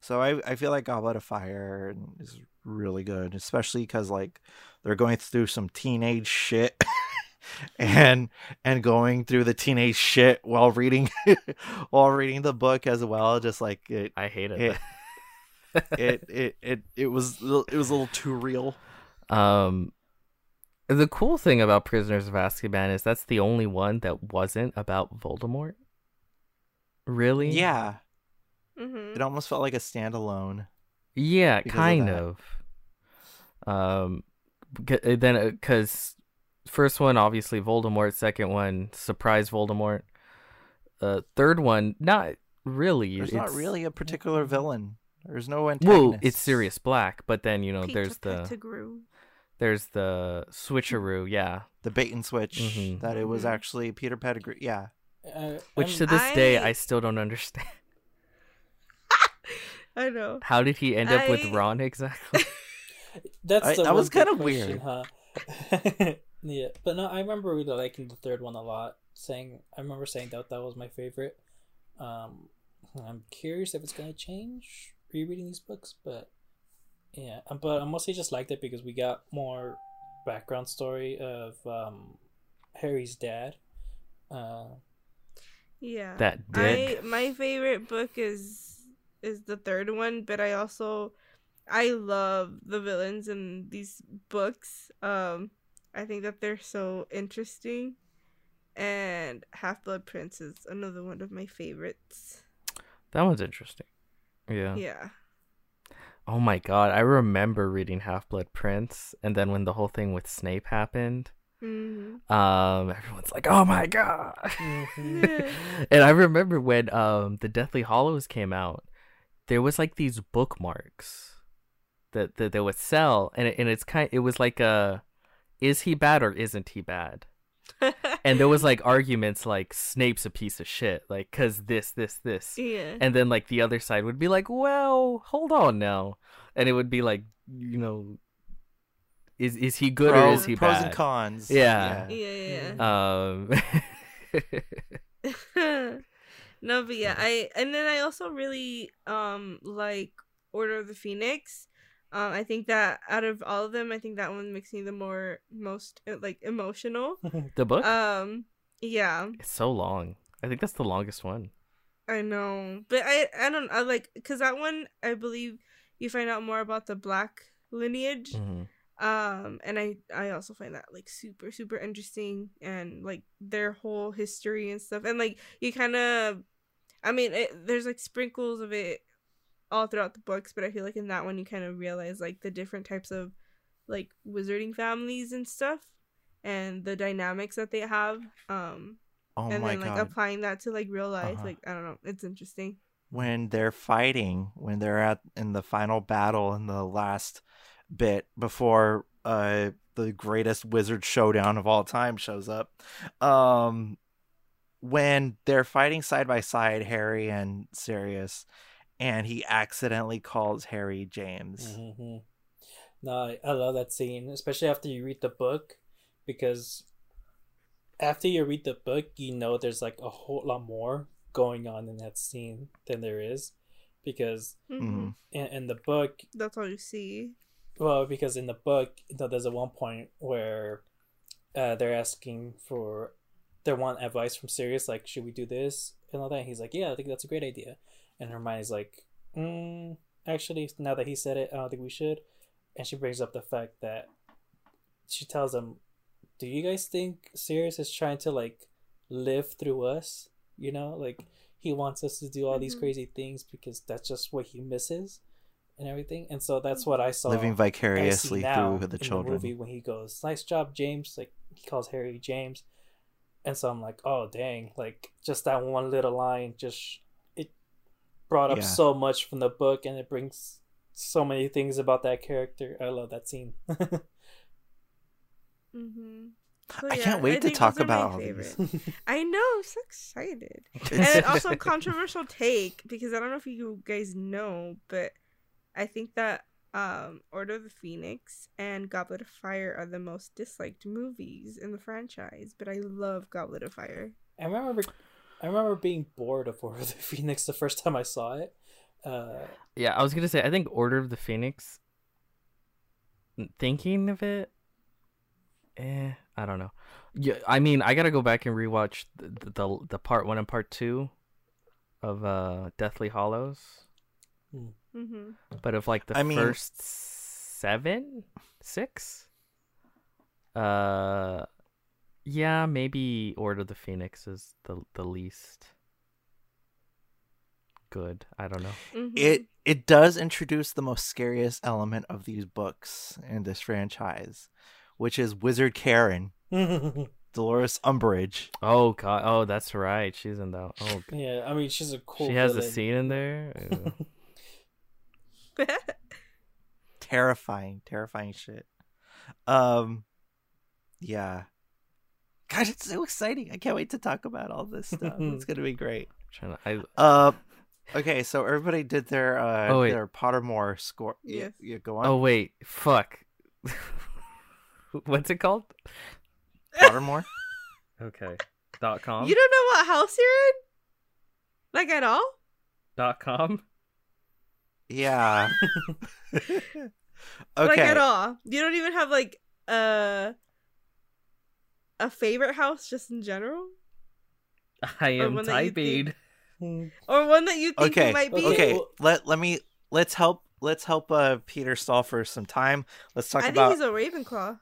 So I I feel like Goblet of Fire is really good, especially because like they're going through some teenage shit, and and going through the teenage shit while reading while reading the book as well. Just like it I hated It- that. it it it it was it was a little too real. Um, the cool thing about Prisoners of Azkaban is that's the only one that wasn't about Voldemort. Really? Yeah, Mhm. it almost felt like a standalone. Yeah, because of kind of. Um, beca- uh, then because first one obviously Voldemort, second one surprise Voldemort, uh, third one not really. There's it's, not really a particular villain. There's no Well, antagonist. it's Sirius Black, but then you know Peter there's the Pettigrew. there's the switcheroo, yeah. the bait and switch Mhm. that it was Mhm. actually Peter Pettigrew. Yeah. Uh, Which to this day I- I still don't understand. I know. How did he end up with Ron exactly? That's I- the that was kinda weird. huh? yeah, but no, I remember really liking the third one a lot. Saying, I remember saying that that was my favorite. Um, I'm curious if it's gonna change rereading these books, but yeah, um, but I mostly just liked it because we got more background story of um, Harry's dad. Uh, Yeah. that dick. I my favorite book is is the third one, but I also I love the villains in these books. Um I think that they're so interesting. And Half Blood Prince is another one of my favorites. That one's interesting. Yeah. Yeah. Oh my god, I remember reading Half Blood Prince, and then when the whole thing with Snape happened, hmm um, everyone's like, "Oh my god!" mhm. and I remember when um the Deathly Hallows came out, there was like these bookmarks that that they would sell, and it, and it's kind, it was like a, is he bad or isn't he bad? And there was like arguments like Snape's a piece of shit, like cause this, this, this, yeah. and then like the other side would be like well hold on now and it would be like you know is is he good or is he pros bad and cons. Yeah. yeah, yeah. um no, but yeah, I and then I also really um like Order of the Phoenix. Um, I think that out of all of them, I think that one makes me the more most uh, like emotional. the book Um, yeah, it's so long i think that's the longest one I know, but I I don't I like because that one I believe you find out more about the black lineage. Mhm. um and i i also find that like super super interesting and like their whole history and stuff and like you kind of i mean it, there's like sprinkles of it all throughout the books but i feel like in that one you kind of realize like the different types of like wizarding families and stuff and the dynamics that they have um Oh and then like god. applying that to like real life. Uh-huh. Like I don't know, it's interesting. when they're fighting, when they're at in the final battle in the last bit before uh the greatest wizard showdown of all time shows up. Um when they're fighting side by side, Harry and Sirius, and he accidentally calls Harry James. hmm No, I, I love that scene, especially after you read the book, because after you read the book, you know there's like a whole lot more going on in that scene than there is, because hmm Mhm. in, in the book, That's all you see. well, because in the book, you know, there's a one point where uh, they're asking for, they want advice from Sirius, like, should we do this and all that. And he's like, yeah, I think that's a great idea. And Hermione's like, mm, actually, now that he said it, I don't think we should. And she brings up the fact that she tells them, do you guys think Sirius is trying to like live through us? You know, like he wants us to do all these Mhm. crazy things because that's just what he misses and everything. And so that's what I saw Living vicariously through the in children. movie when he goes, "Nice job, James." Like he calls Harry James, and so I'm like, "Oh dang!" Like just that one little line, just it brought up Yeah. so much from the book, and it brings so many things about that character. I love that scene. Mm-hmm. I can't wait to talk about all these. I know, I'm so excited. and also a controversial take because I don't know if you guys know, but I think that um Order of the Phoenix and Goblet of Fire are the most disliked movies in the franchise, but I love Goblet of Fire. I remember, I remember being bored of Order of the Phoenix the first time I saw it. Uh, Yeah, I was gonna say I think Order of the Phoenix. Thinking of it, eh, I don't know. Yeah, I mean, I gotta go back and rewatch the the, the part one and part two of uh Deathly Hallows. Mm-hmm. But of like the I mean- first seven, six, uh, yeah, maybe Order of the Phoenix is the the least good. I don't know. Mm-hmm. it it does introduce the most scariest element of these books in this franchise, which is Wizard Karen, Dolores Umbridge. Oh god, oh that's right, she's in that. Oh, g- yeah, I mean she's a cool. she has a scene in there. Ew. Terrifying, terrifying shit. Um yeah. God, it's so exciting. I can't wait to talk about all this stuff. it's gonna be great. I'm trying to, I, Uh okay, so everybody did their uh Oh, wait. their Pottermore score. Yeah, Yes. yeah, go on. oh wait, fuck. What's it called? Pottermore? Okay. Dot com. you don't know what house you're in? Like at all? Dot com. Yeah. okay. Like at all? You don't even have like a a favorite house just in general? I am one that typing. think- Hmm. Or one that you think okay it might be? okay let let me let's help let's help uh peter stall for some time let's talk I think he's a Ravenclaw.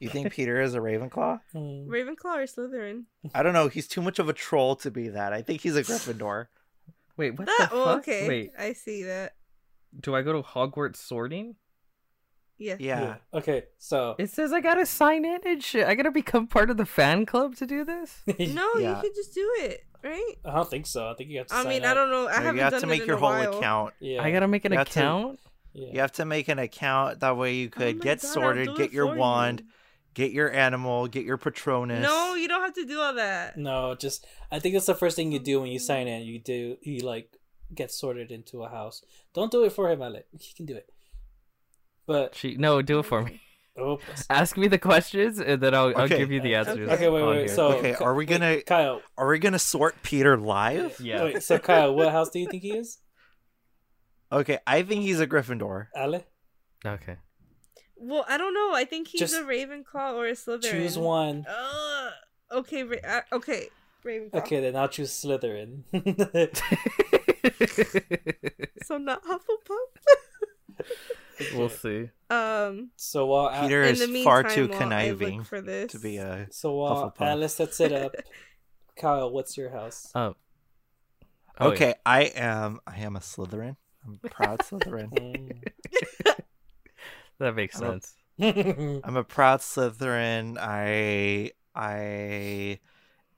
you think peter is a ravenclaw Hmm. Ravenclaw or Slytherin? i don't know he's too much of a troll to be that i think he's a gryffindor Wait, what That the fuck? Ah, okay. Wait, I see that. do I go to Hogwarts sorting? Yes. yeah Okay, so It says I gotta sign in and shit. I gotta become part of the fan club to do this. No, Yeah. you could just do it, right? I don't think so. I think you have to. I sign mean, up. I don't know. I No, haven't you have done to it make in your whole while. account Yeah, I gotta make an You have to- account. Yeah. you have to make an account that way you could Oh get God, sorted get your for wand you. Get your animal get your patronus No, you don't have to do all that. No, just I think that's the first thing you do when you sign in. You do you like get sorted into a house. Don't do it for him, Ale. He can do it. But She no, do it for me. Oh, oops. Ask me the questions and then I'll, I'll give you the answers. Okay, wait, on wait. So Okay, are we gonna- Kyle? are we gonna sort peter live yeah. Wait, so Kyle, what house do you think he is? okay i think he's a gryffindor Ale, Okay. Well, I don't know. I think he's Just a Ravenclaw or a Slytherin. choose one. Uh, okay, Ra- uh, okay, Ravenclaw. Okay, then I'll choose Slytherin. So not Hufflepuff. we'll see. Um, so while A- peter in is the meantime, far too while I look conniving for this to be a so while Hufflepuff. Alice sets it up, Kyle, what's your house? Oh. Oh, yeah. okay, I am. I am a Slytherin. I'm a proud Slytherin. That makes I don't- sense. I'm a proud Slytherin. I I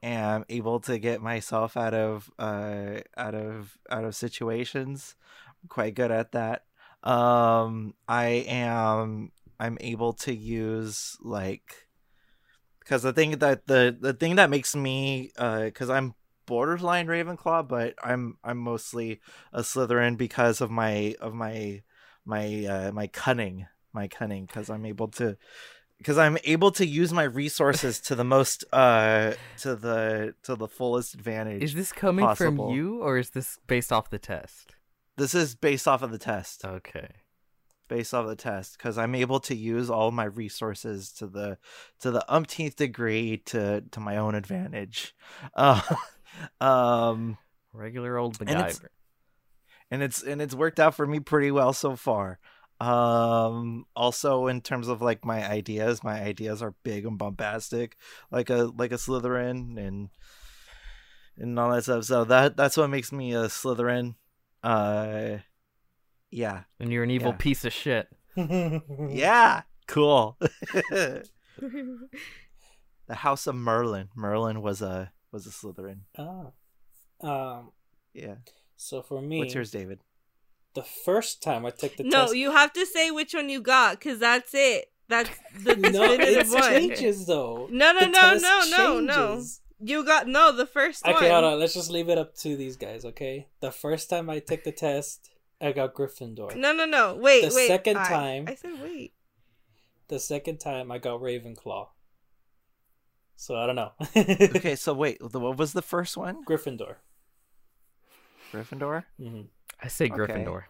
am able to get myself out of uh out of out of situations. I'm quite good at that. Um I am I'm able to use like because the thing that the the thing that makes me uh because I'm borderline Ravenclaw, but I'm I'm mostly a Slytherin because of my of my my uh my cunning my cunning because I'm able to because I'm able to use my resources to the most uh to the to the fullest advantage. Is this coming possible. from you or is this based off the test? This is based off of the test. Okay. Based off the test, because I'm able to use all my resources to the to the umpteenth degree to to my own advantage. Uh, um, Regular old And it's- MacGyver. and it's and it's worked out for me pretty well so far. Um, also in terms of like my ideas, my ideas are big and bombastic, like a like a Slytherin and and all that stuff. So that that's what makes me a Slytherin. Uh, yeah, And you're an evil yeah. piece of shit. yeah, cool. the House of Merlin. Merlin was a was a Slytherin. Ah. Um. Yeah. So for me, What's yours, David? The first time I took the no, test. No, you have to say which one you got, cause that's it. That's the no, definitive it one. changes though. No, no, The no, no, no, no. You got no the first Okay, one. Okay, hold on. Let's just leave it up to these guys, okay? The first time I took the test, I got Gryffindor. No, no, no. Wait, The wait. second I- time- I said wait. The second time, I got Ravenclaw. So I don't know. Okay, so wait, the- what was the first one? Gryffindor. Gryffindor. hmm I say Okay. Gryffindor.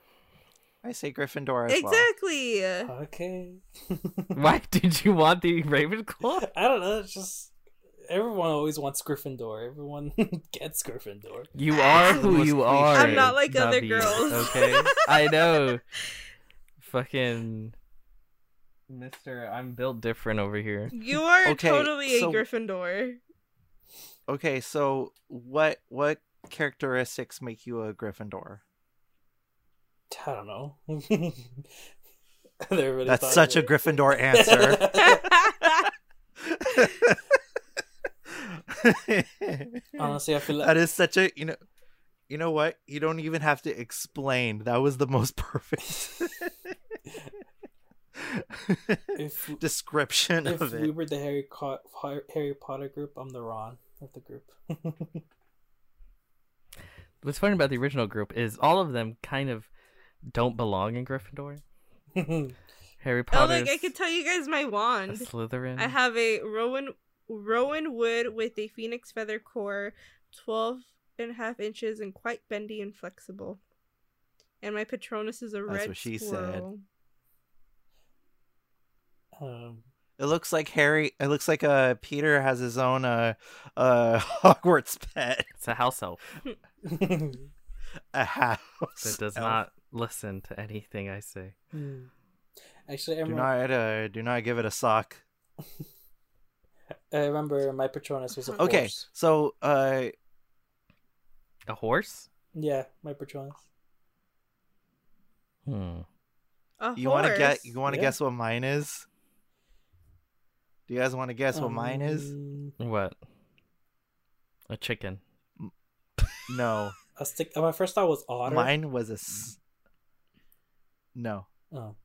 I say Gryffindor as well. Exactly. Okay. Why did you want the Ravenclaw? I don't know. It's just everyone always wants Gryffindor. Everyone gets Gryffindor. You are who you are. I'm not like other Nubby, girls. Okay, I know. Fucking Mister, I'm built different over here. You are Okay, totally so- a Gryffindor. Okay, so what what characteristics make you a Gryffindor? I don't know. They That's such a. Gryffindor answer. Honestly, I feel like that is such a you know you know what? You don't even have to explain. That was the most perfect if description if of we were the Harry Co- Harry Potter group, I'm the Ron of the group. What's funny about the original group is all of them kind of don't belong in Gryffindor. Harry Potter. oh, like I could tell you guys my a wand. Slytherin. I have a Rowan Rowan wood with a phoenix feather core, 12 and a half inches and quite bendy and flexible. And my Patronus is a That's red That's what she said. um, It looks like Harry. It looks like uh Peter has his own uh uh Hogwarts pet, It's a house elf a house that does elf. not listen to anything I say. Actually, I Do not uh do not give it a sock. I remember my Patronus was a Okay, horse. so uh A horse? Yeah, my Patronus. Hmm. A you want to get you want to Yeah. guess what mine is? Do you guys want to guess what mine is? Um, What? A chicken. No, I stick. My first thought was otter. mine was a. S- no, Oh.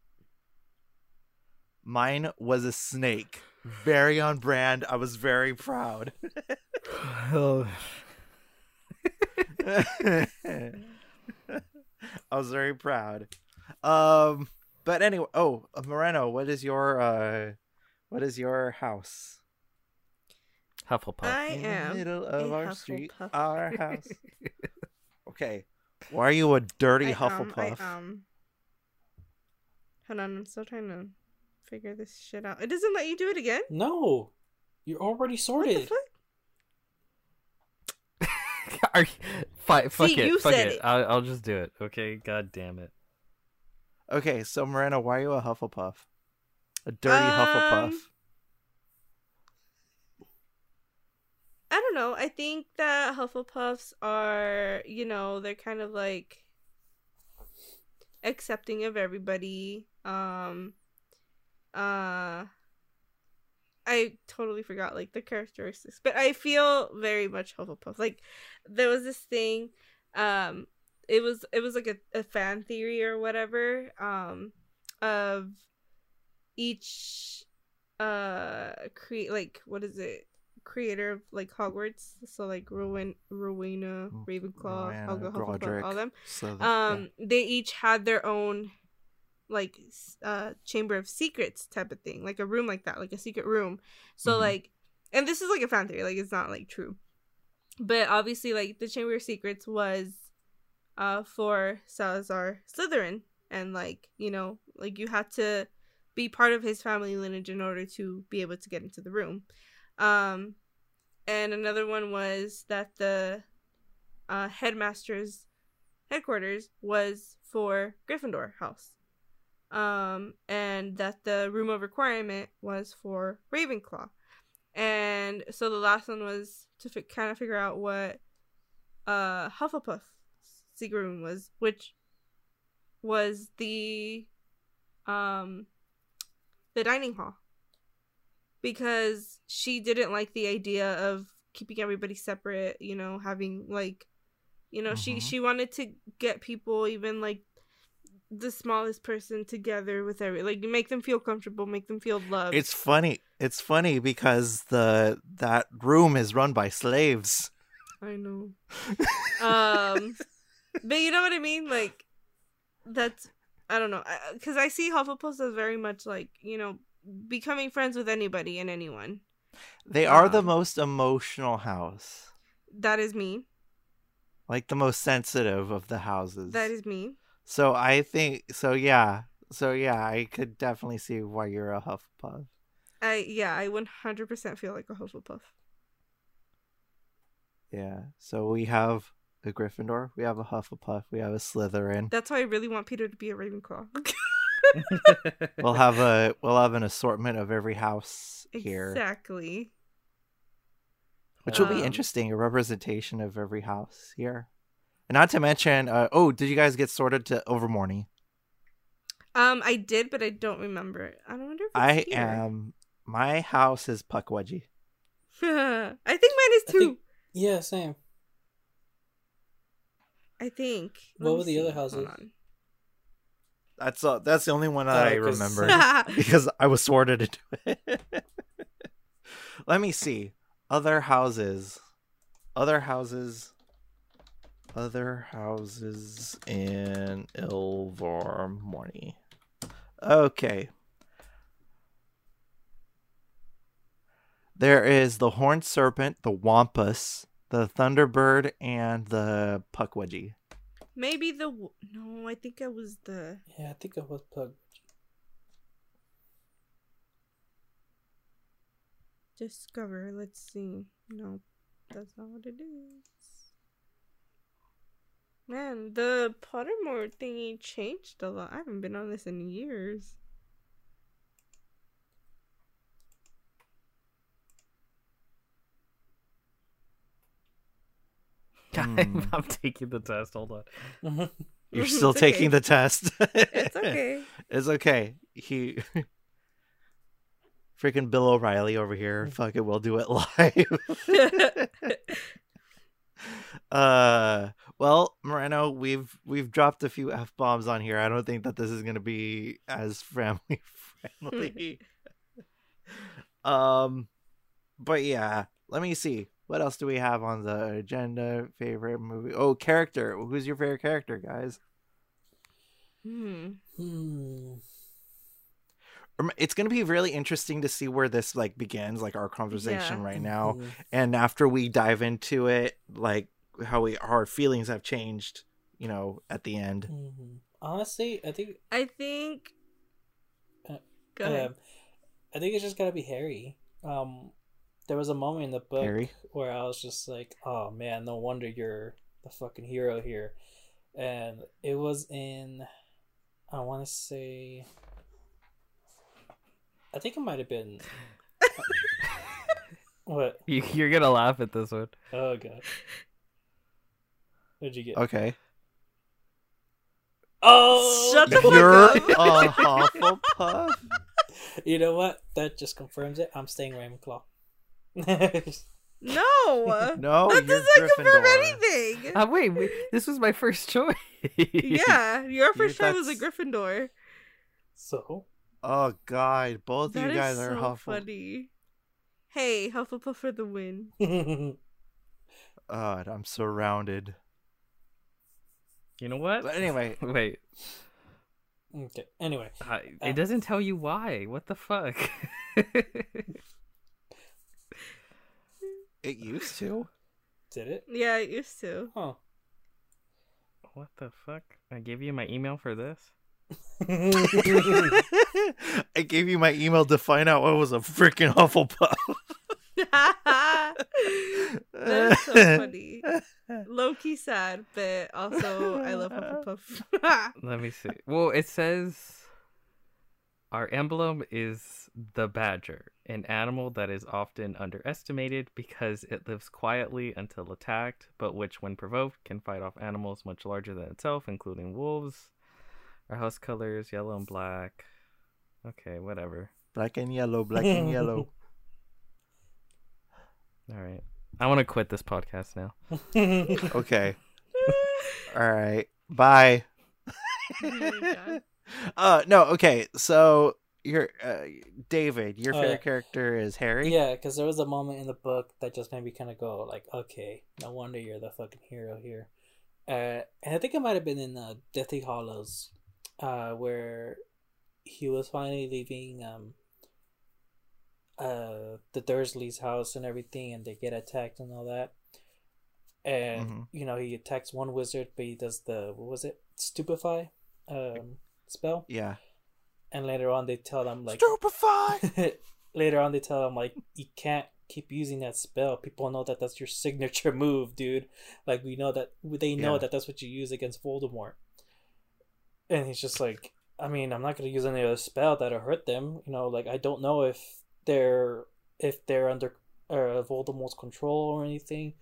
mine was a snake. Very on brand. I was very proud. Oh. I was very proud. Um, but anyway, oh, uh, Moreno, what is your uh, what is your house? Hufflepuff. I In the middle of a our street, our house. Okay, why are you a dirty I am, Hufflepuff? I am. Hold on, I'm still trying to figure this shit out. It doesn't let you do it again? No, you're already What the sorted. fuck? Are you, fi- fuck See, it. you fuck said it. it. I'll, I'll just do it. Okay. God damn it. Okay, so Moreno, why are you a Hufflepuff? A dirty Um, Hufflepuff. I don't know. I think that Hufflepuffs are, you know, they're kind of like accepting of everybody. Um uh I totally forgot like the characteristics, but I feel very much Hufflepuff. Like there was this thing, um, it was it was like a, a fan theory or whatever, um, of each uh create like what is it? Creator of like Hogwarts, so like Rowan, Rowena, Mm, Ravenclaw, Rowena, Hufflepuff, all them. So um they each had their own like uh chamber of secrets type of thing like a room like that like a secret room so Mhm. like and this is like a fan theory like it's not like true but obviously like the chamber of secrets was uh for salazar slytherin and like you know like you had to be part of his family lineage in order to be able to get into the room um and another one was that the uh headmaster's headquarters was for Gryffindor house. Um, and that the room of requirement was for Ravenclaw. And so the last one was to fi- kind of figure out what uh Hufflepuff secret room was, which was the um the dining hall. Because she didn't like the idea of keeping everybody separate, you know, having like you know, she Mhm. she wanted to get people even like the smallest person together with every like make them feel comfortable, make them feel loved. it's funny. It's funny because the that room is run by slaves. I know. um, but you know what I mean? Like that's I don't know because I see Hufflepuff as very much like you know becoming friends with anybody and anyone. They are the Um, most emotional house, That is me. like the most sensitive of the houses. That is me. So I think so. Yeah. So yeah, I could definitely see why you're a Hufflepuff. I yeah, I one hundred percent feel like a Hufflepuff. Yeah. So we have a Gryffindor, we have a Hufflepuff, we have a Slytherin. That's why I really want Peter to be a Ravenclaw. We'll have a we'll have an assortment of every house here, Exactly. which will be Um, interesting. A representation of every house here, and not to mention. Uh, oh, did you guys get sorted to Ilvermorny? Um, I did, but I don't remember. it. I don't wonder if I here. am. My house is Pukwudgie. I think mine is I too. think- Yeah, same. I think. What were the other see. Hold houses? That's uh, that's the only one that Oh, I 'cause- remember. because I was sorted into it. Let me see. Other houses. Other houses. Other houses in Ilvermorny. Okay. There is the horned serpent, the wampus, the thunderbird, and the pukwudgie. Maybe the w- no. I think it was the. Yeah, I think it was Pug. Discover. Let's see. No, that's not what it is. Man, the Pottermore thingy changed a lot. I haven't been on this in years. Hmm. I'm, I'm taking the test. Hold on. You're It's still okay. taking the test. It's okay. It's okay. He freaking Bill O'Reilly over here. Fuck it, we'll do it live. uh well, Moreno, we've we've dropped a few F bombs on here. I don't think that this is gonna be as family friendly. um but yeah, let me see. What else do we have on the agenda? Favorite movie? Oh, character. Who's your favorite character, guys? hmm. Hmm. It's going to be really interesting to see where this like begins like our conversation Yeah. right now Mhm. and after we dive into it like how we our feelings have changed you know at the end Mhm. Honestly, I think I think. Uh, Go ahead. um, I think it's just gotta be Harry. Um, there was a moment in the book Harry? where I was just like, "Oh man, no wonder you're the fucking hero here," and it was in, I want to say, I think it might have been. what? You, you're gonna laugh at this one. Oh god. What'd you get? okay Oh, Shut the fuck you're up. a hufflepuff you know what? That just confirms it. I'm staying Ravenclaw. No. No, that you're doesn't confirm anything. Uh, wait, wait, this was my first choice. yeah, your first choice was a Gryffindor. so Oh God, both of That you is guys are so Hufflepuff. funny. Hey, Hufflepuff for the win. God, I'm surrounded. You know what? But anyway, Wait, okay. Anyway, Uh, it doesn't tell you why. What the fuck? it used to. did it? Yeah, it used to. Huh. what the fuck? I gave you my email for this. I gave you my email to find out what was a freaking Hufflepuff. That's so funny. Low key sad, but also I love Hufflepuff. Let me see. Well, it says our emblem is the badger, an animal that is often underestimated because it lives quietly until attacked, but which, when provoked, can fight off animals much larger than itself, including wolves. Our house colors yellow and black. Okay, whatever. black and yellow, black and yellow. All right. I want to quit this podcast now. Okay. All right. Bye. My God. uh no, okay. So your uh, David, your Oh, favorite yeah. character is Harry. yeah, because there was a moment in the book that just made me kind of go like, okay, no wonder you're the fucking hero here. Uh, and I think it might have been in uh, Deathly Hallows, uh, where he was finally leaving um, uh, the Dursleys' house and everything, and they get attacked and all that. And Mhm. you know he attacks one wizard, but he does the what was it, stupefy, um, spell. Yeah. And later on, they tell them like Stupefy. later on they tell him like you can't keep using that spell people know that that's your signature move dude like we know that they know Yeah. that that's what you use against voldemort and he's just like i mean i'm not going to use any other spell that'll hurt them you know like i don't know if they're if they're under uh, voldemort's control or anything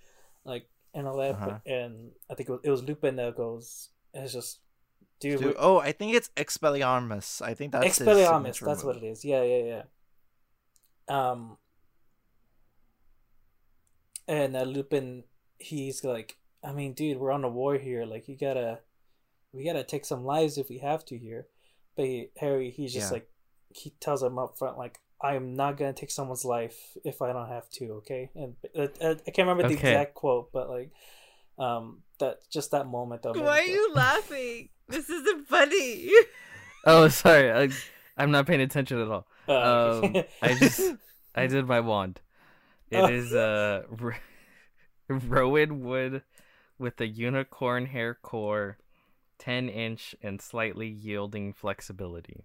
like and all that Uh-huh. but, and i think it was, it was lupin that goes it's just dude Dude, oh, I think it's Expelliarmus. I think that's Expelliarmus, that's what it is. Yeah, yeah, yeah. Um, and uh, Lupin, he's like, I mean, dude, we're on a war here. Like, you gotta, we gotta take some lives if we have to here. But he, Harry, he's just Yeah. like, he tells him up front, like, I'm not gonna take someone's life if I don't have to. Okay, and uh, uh, I can't remember the Okay. exact quote, but like, um, that just that moment. That made Why are you laughing? This isn't funny. Oh, sorry. I, I'm not paying attention at all. Uh, Um, I just I did my wand. It Oh. is uh ro- rowan wood with a unicorn hair core, ten inch and slightly yielding flexibility.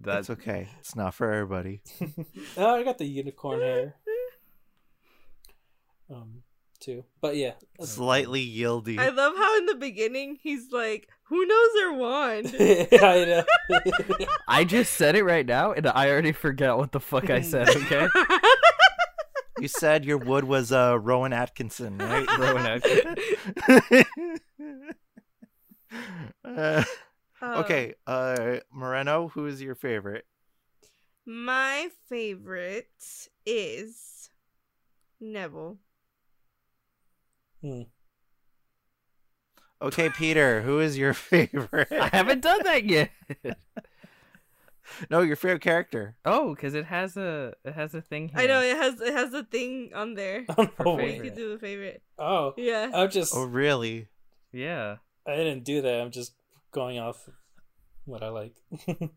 That's okay. It's not for everybody. oh, I got the unicorn hair. Um, too. But yeah, Slightly yieldy. I love how in the beginning he's like, "Who knows their wand?" I know. I just said it right now, and I already forgot what the fuck I said. Okay, You said your wood was uh, Rowan Atkinson, right? Rowan Atkinson. Uh, Uh, okay, uh, Moreno, who is your favorite? My favorite is Neville. Hmm. Okay, Peter, who is your favorite? I haven't done that yet. no, your favorite character. Oh, because it has a it has a thing here. I know it has it has a thing on there. Oh, For where You favorite. could do the favorite. oh, Yeah. I'm just. Oh, really? Yeah. I didn't do that. I'm just going off what I like.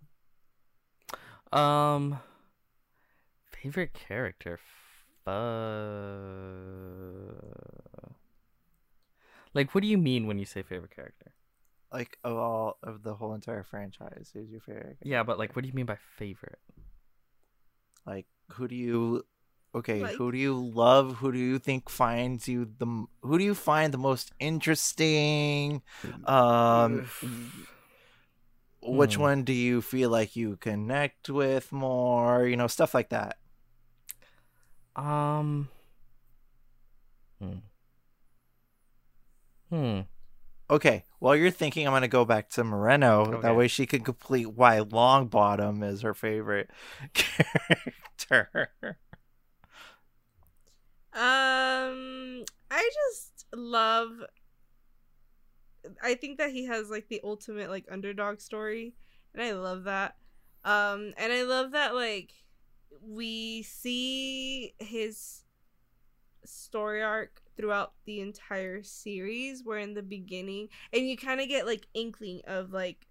Um, favorite character. Fu- Like, what do you mean when you say favorite character? Like of all of the whole entire franchise, who's your favorite? Yeah, but like, what do you mean by favorite? Like, who do you? Okay, Like- who do you love? Who do you think finds you the? Who do you find the most interesting? Um, which Hmm. one do you feel like you connect with more? You know, stuff like that. Um. Hmm. Hmm. Okay, while you're thinking, I'm gonna go back to Moreno. Okay. That way, she can complete why Longbottom is her favorite character. Um, I just love. I think that he has like the ultimate like underdog story, and I love that. Um, and I love that like we see his story arc throughout the entire series. Where in the beginning, and you kind of get like inkling of like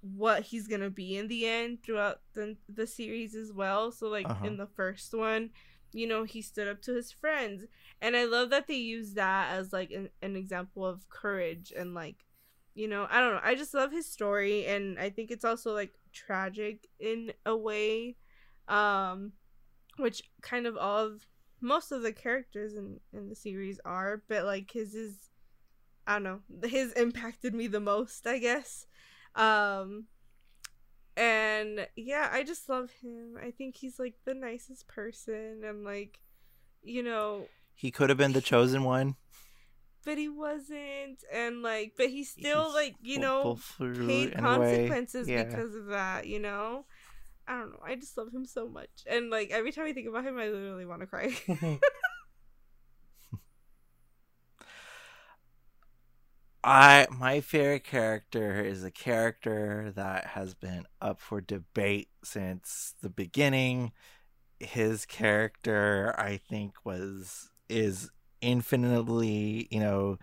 what he's gonna be in the end throughout the the series as well. So like Uh-huh. in the first one, you know, he stood up to his friends, and I love that they use that as like an, an example of courage and like, you know, I don't know. I just love his story, and I think it's also like tragic in a way, um, which kind of all of most of the characters in in the series are, but like his is, I don't know, his impacted me the most, I guess. Um, and yeah, I just love him. I think he's like the nicest person and like you know, He could have been the chosen one. but he wasn't and like but he still He's like, you know, paid consequences Yeah. because of that, you know? I don't know. I just love him so much. And like every time I think about him I literally want to cry. I my favorite character is a character that has been up for debate since the beginning. His character, I think, was is infinitely, you know,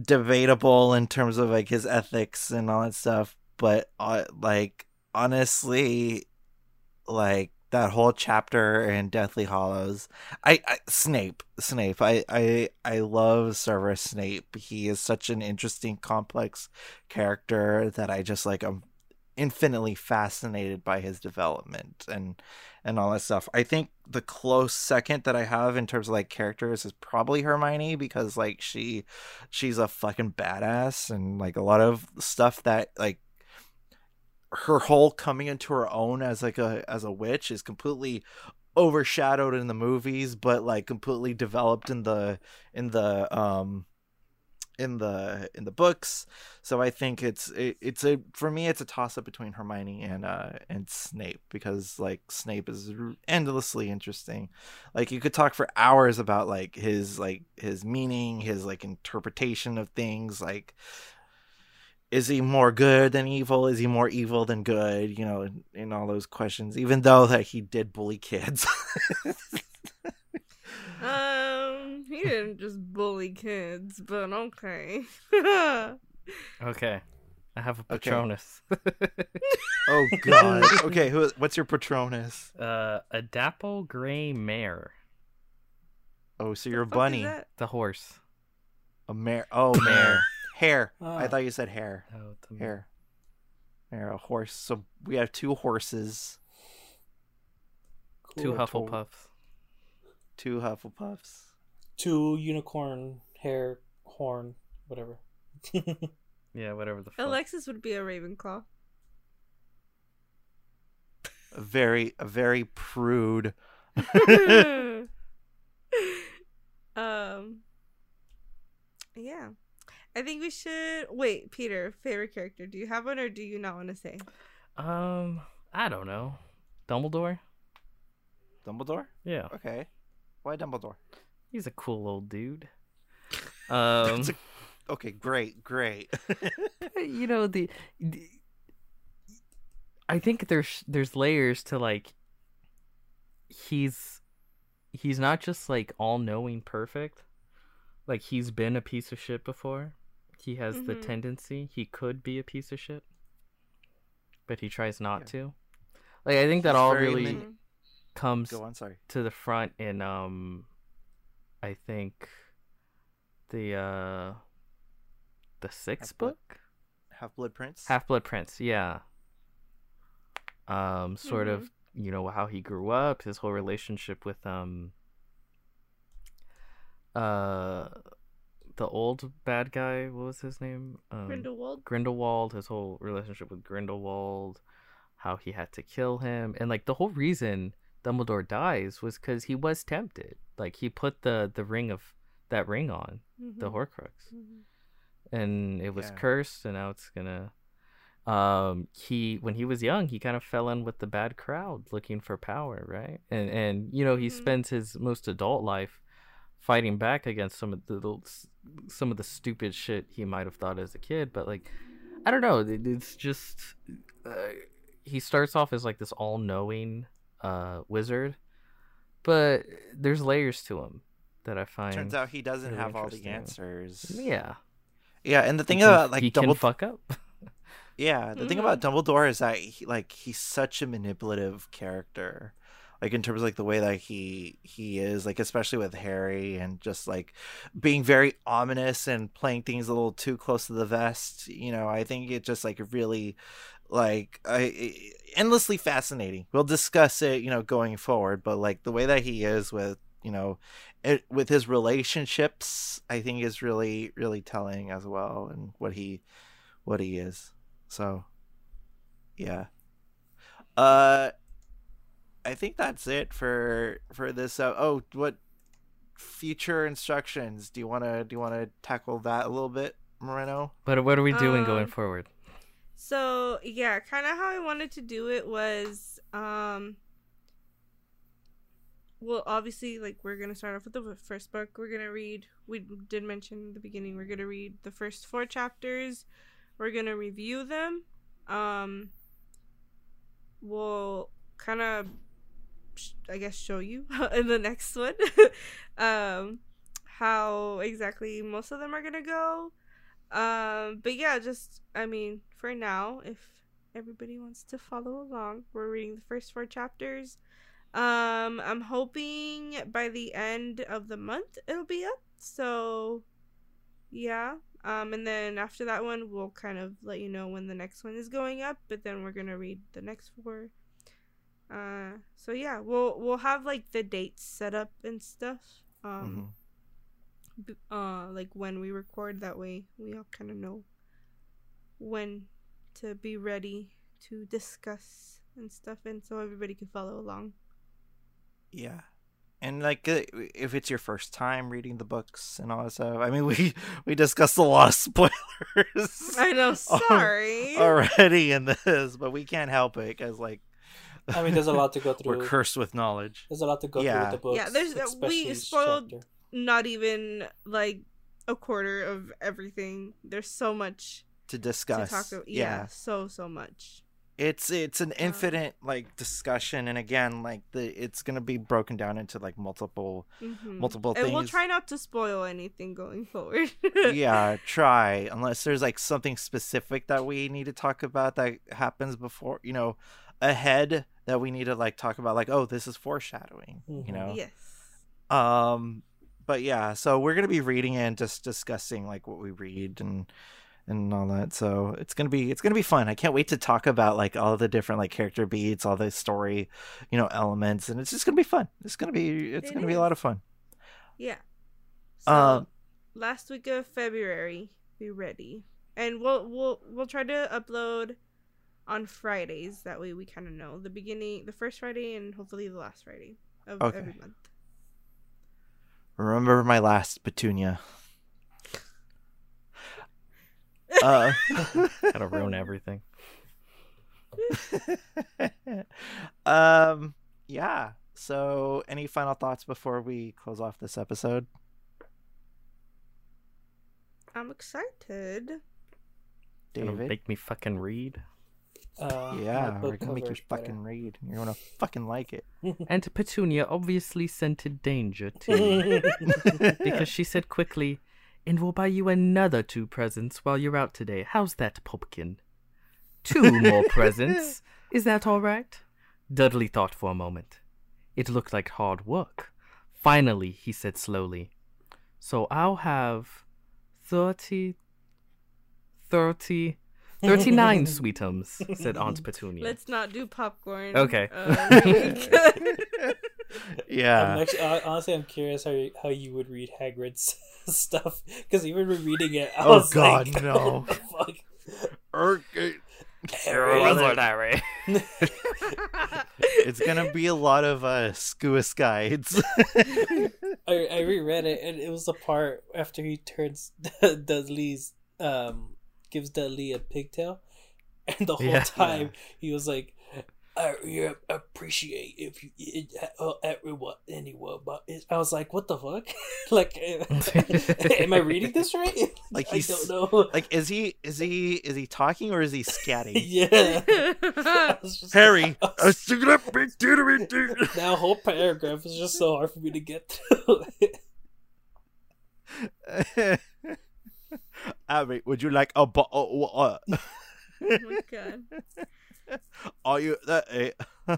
debatable in terms of like his ethics and all that stuff. But uh, like honestly, like that whole chapter in Deathly Hallows, I, I Snape, Snape. I I I love Severus Snape. He is such an interesting, complex character that I just like. I'm infinitely fascinated by his development and and all that stuff. I think the close second that I have in terms of like characters is probably Hermione because like she she's a fucking badass and like a lot of stuff that like her whole coming into her own as like a as a witch is completely overshadowed in the movies but like completely developed in the in the um in the in the books. So i think it's it, it's a for me it's a toss up between hermione and uh and snape because like snape is endlessly interesting. Like you could talk for hours about like his like his meaning his like interpretation of things like is he more good than evil is he more evil than good you know and, and all those questions even though that he did bully kids um he didn't just bully kids, but okay. Okay. I have a Okay. Patronus. oh god okay who what's your patronus uh, a dapple gray mare. oh so you're a bunny? The horse. A mare oh mare hair i Ah. thought you said hair Oh, the hair mare a horse so we have two horses Two Hufflepuffs. two hufflepuffs Two unicorn hair horn, whatever. Yeah, whatever the fuck. Alexys would be a Ravenclaw. a very a very prude um yeah i think we should wait peter favorite character do you have one or do you not want to say Um, I don't know. Dumbledore? dumbledore Yeah, okay why dumbledore he's a cool old dude. Um, a- okay great great you know the, the I think there's there's layers to like he's he's not just like all knowing perfect. Like he's been a piece of shit before. He has the Mhm. tendency he could be a piece of shit. But he tries not Yeah. to. Like I think that He's all really min- comes go on sorry to the front in um I think the uh the sixth Half-Blood- book? half blood prince Half Blood Prince, yeah. Um, sort of, you know, how he grew up, his whole relationship with um, uh, the old bad guy. What was his name? Um, grindelwald Grindelwald. His whole relationship with Grindelwald, how he had to kill him, and like the whole reason Dumbledore dies was because he was tempted. Like he put the the ring of that ring on the Mhm. Horcrux Mhm. and it was Yeah. cursed, and now it's gonna. Um, he when he was young, he kind of fell in with the bad crowd, looking for power, right? And and you know he Mhm. spends his most adult life fighting back against some of the little, some of the stupid shit he might have thought as a kid, but like I don't know, it, it's just uh, he starts off as like this all-knowing uh wizard, but there's layers to him that I find. Turns out he doesn't really have all the answers. yeah, Yeah, and the thing he can- about like he double can fuck up. Yeah, the thing about Dumbledore is that he, like he's such a manipulative character. Like in terms of like the way that he he is, like especially with Harry and just like being very ominous and playing things a little too close to the vest. You know, I think it just like really like I, endlessly fascinating. We'll discuss it, you know, going forward, but like the way that he is with you know it, with his relationships, I think is really really telling as well, and what he what he is. So, yeah. Uh, I think that's it for for this. Uh, oh, what future instructions do you want to do? You want to tackle that a little bit, Moreno? But what are we doing going Um, forward? So yeah, kind of how I wanted to do it was, um, well, obviously, like we're gonna start off with the first book. We're gonna read. We did mention in the beginning. We're gonna read the first four chapters. We're gonna review them. Um, we'll kind of, I guess, show you in the next one, um, how exactly most of them are gonna go. Um, but yeah, just I mean, for now, if everybody wants to follow along, we're reading the first four chapters. Um, I'm hoping by the end of the month it'll be up. So, yeah. Um, and then after that one, we'll kind of let you know when the next one is going up. But then we're gonna read the next four. Uh, so yeah, we'll we'll have like the dates set up and stuff. Um b- uh like when we record that way we all kind of know when to be ready to discuss and stuff and so everybody can follow along Yeah. And like, uh, if it's your first time reading the books and all that stuff, I mean, we we discussed a lot of spoilers i know sorry already in this, but we can't help it because like, I mean, there's a lot to go through. we're cursed with knowledge. There's a lot to go Yeah. through with the books. Yeah, there's- we spoiled- chapter. not even like a quarter of everything there's so much to to discuss. talk about yeah. yeah, so so much it's it's an infinite like discussion, and again, like the it's gonna be broken down into like multiple. Mhm. Multiple and we'll try not to spoil anything going forward yeah, try unless there's like something specific that we need to talk about that happens before you know ahead that we need to like talk about like oh this is foreshadowing you Mhm. know? Yes. Um but yeah so we're gonna be reading and just discussing like what we read and and all that so it's gonna be it's gonna be fun. I can't wait to talk about like all the different like character beats all the story you know elements and it's just gonna be fun. It's gonna be it's It gonna be a lot of fun. Yeah. So Um, last week of February, be ready, and we'll we'll we'll try to upload on Fridays. That way we kind of know the beginning, the first Friday, and hopefully the last Friday of Okay. every month. remember my last petunia uh Gotta ruin everything. um yeah so any final thoughts before we close off this episode I'm excited. Gonna david make me fucking read. Uh, yeah we're gonna make you cover's better. fucking read you're gonna fucking like it And Petunia obviously scented danger too, because she said quickly, "And we'll buy you another two presents while you're out today. How's that, Pumpkin? Two more presents. Is that all right?" Dudley thought for a moment. It looked like hard work. Finally, he said slowly, "So I'll have thirty, thirty, thirty-nine sweetums," said Aunt Petunia. Let's not do popcorn. Okay. Uh, yeah I'm actually, honestly, I'm curious how you, how you would read Hagrid's stuff because even rereading it, I Oh, was God, like, no. fuck? Er, Harry. it's gonna be a lot of uh skuis guides I, I reread it and it was the part after he turns Dudley's um gives Dudley a pigtail, and the whole Yeah. time he was like. I yeah, appreciate if you it, uh, everyone anyone, but I was like, what the fuck? like, am I reading this right? Like I he's- don't know. Like, is he is he is he talking or is he scatting? yeah, I was just- Harry, I I was- stick it up, big titty, titty. that whole paragraph is just so hard for me to get through. Abby, would you like a bo- uh, uh, oh my god. Are you that? eh?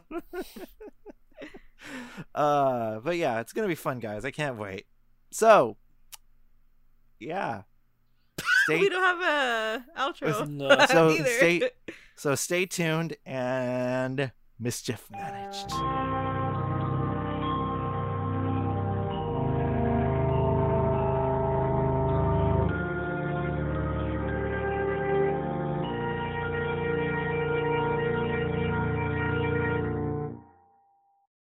uh, but yeah, it's gonna be fun, guys. I can't wait. So, yeah. Stay We don't have a outro. No. So, stay- so stay tuned and mischief managed.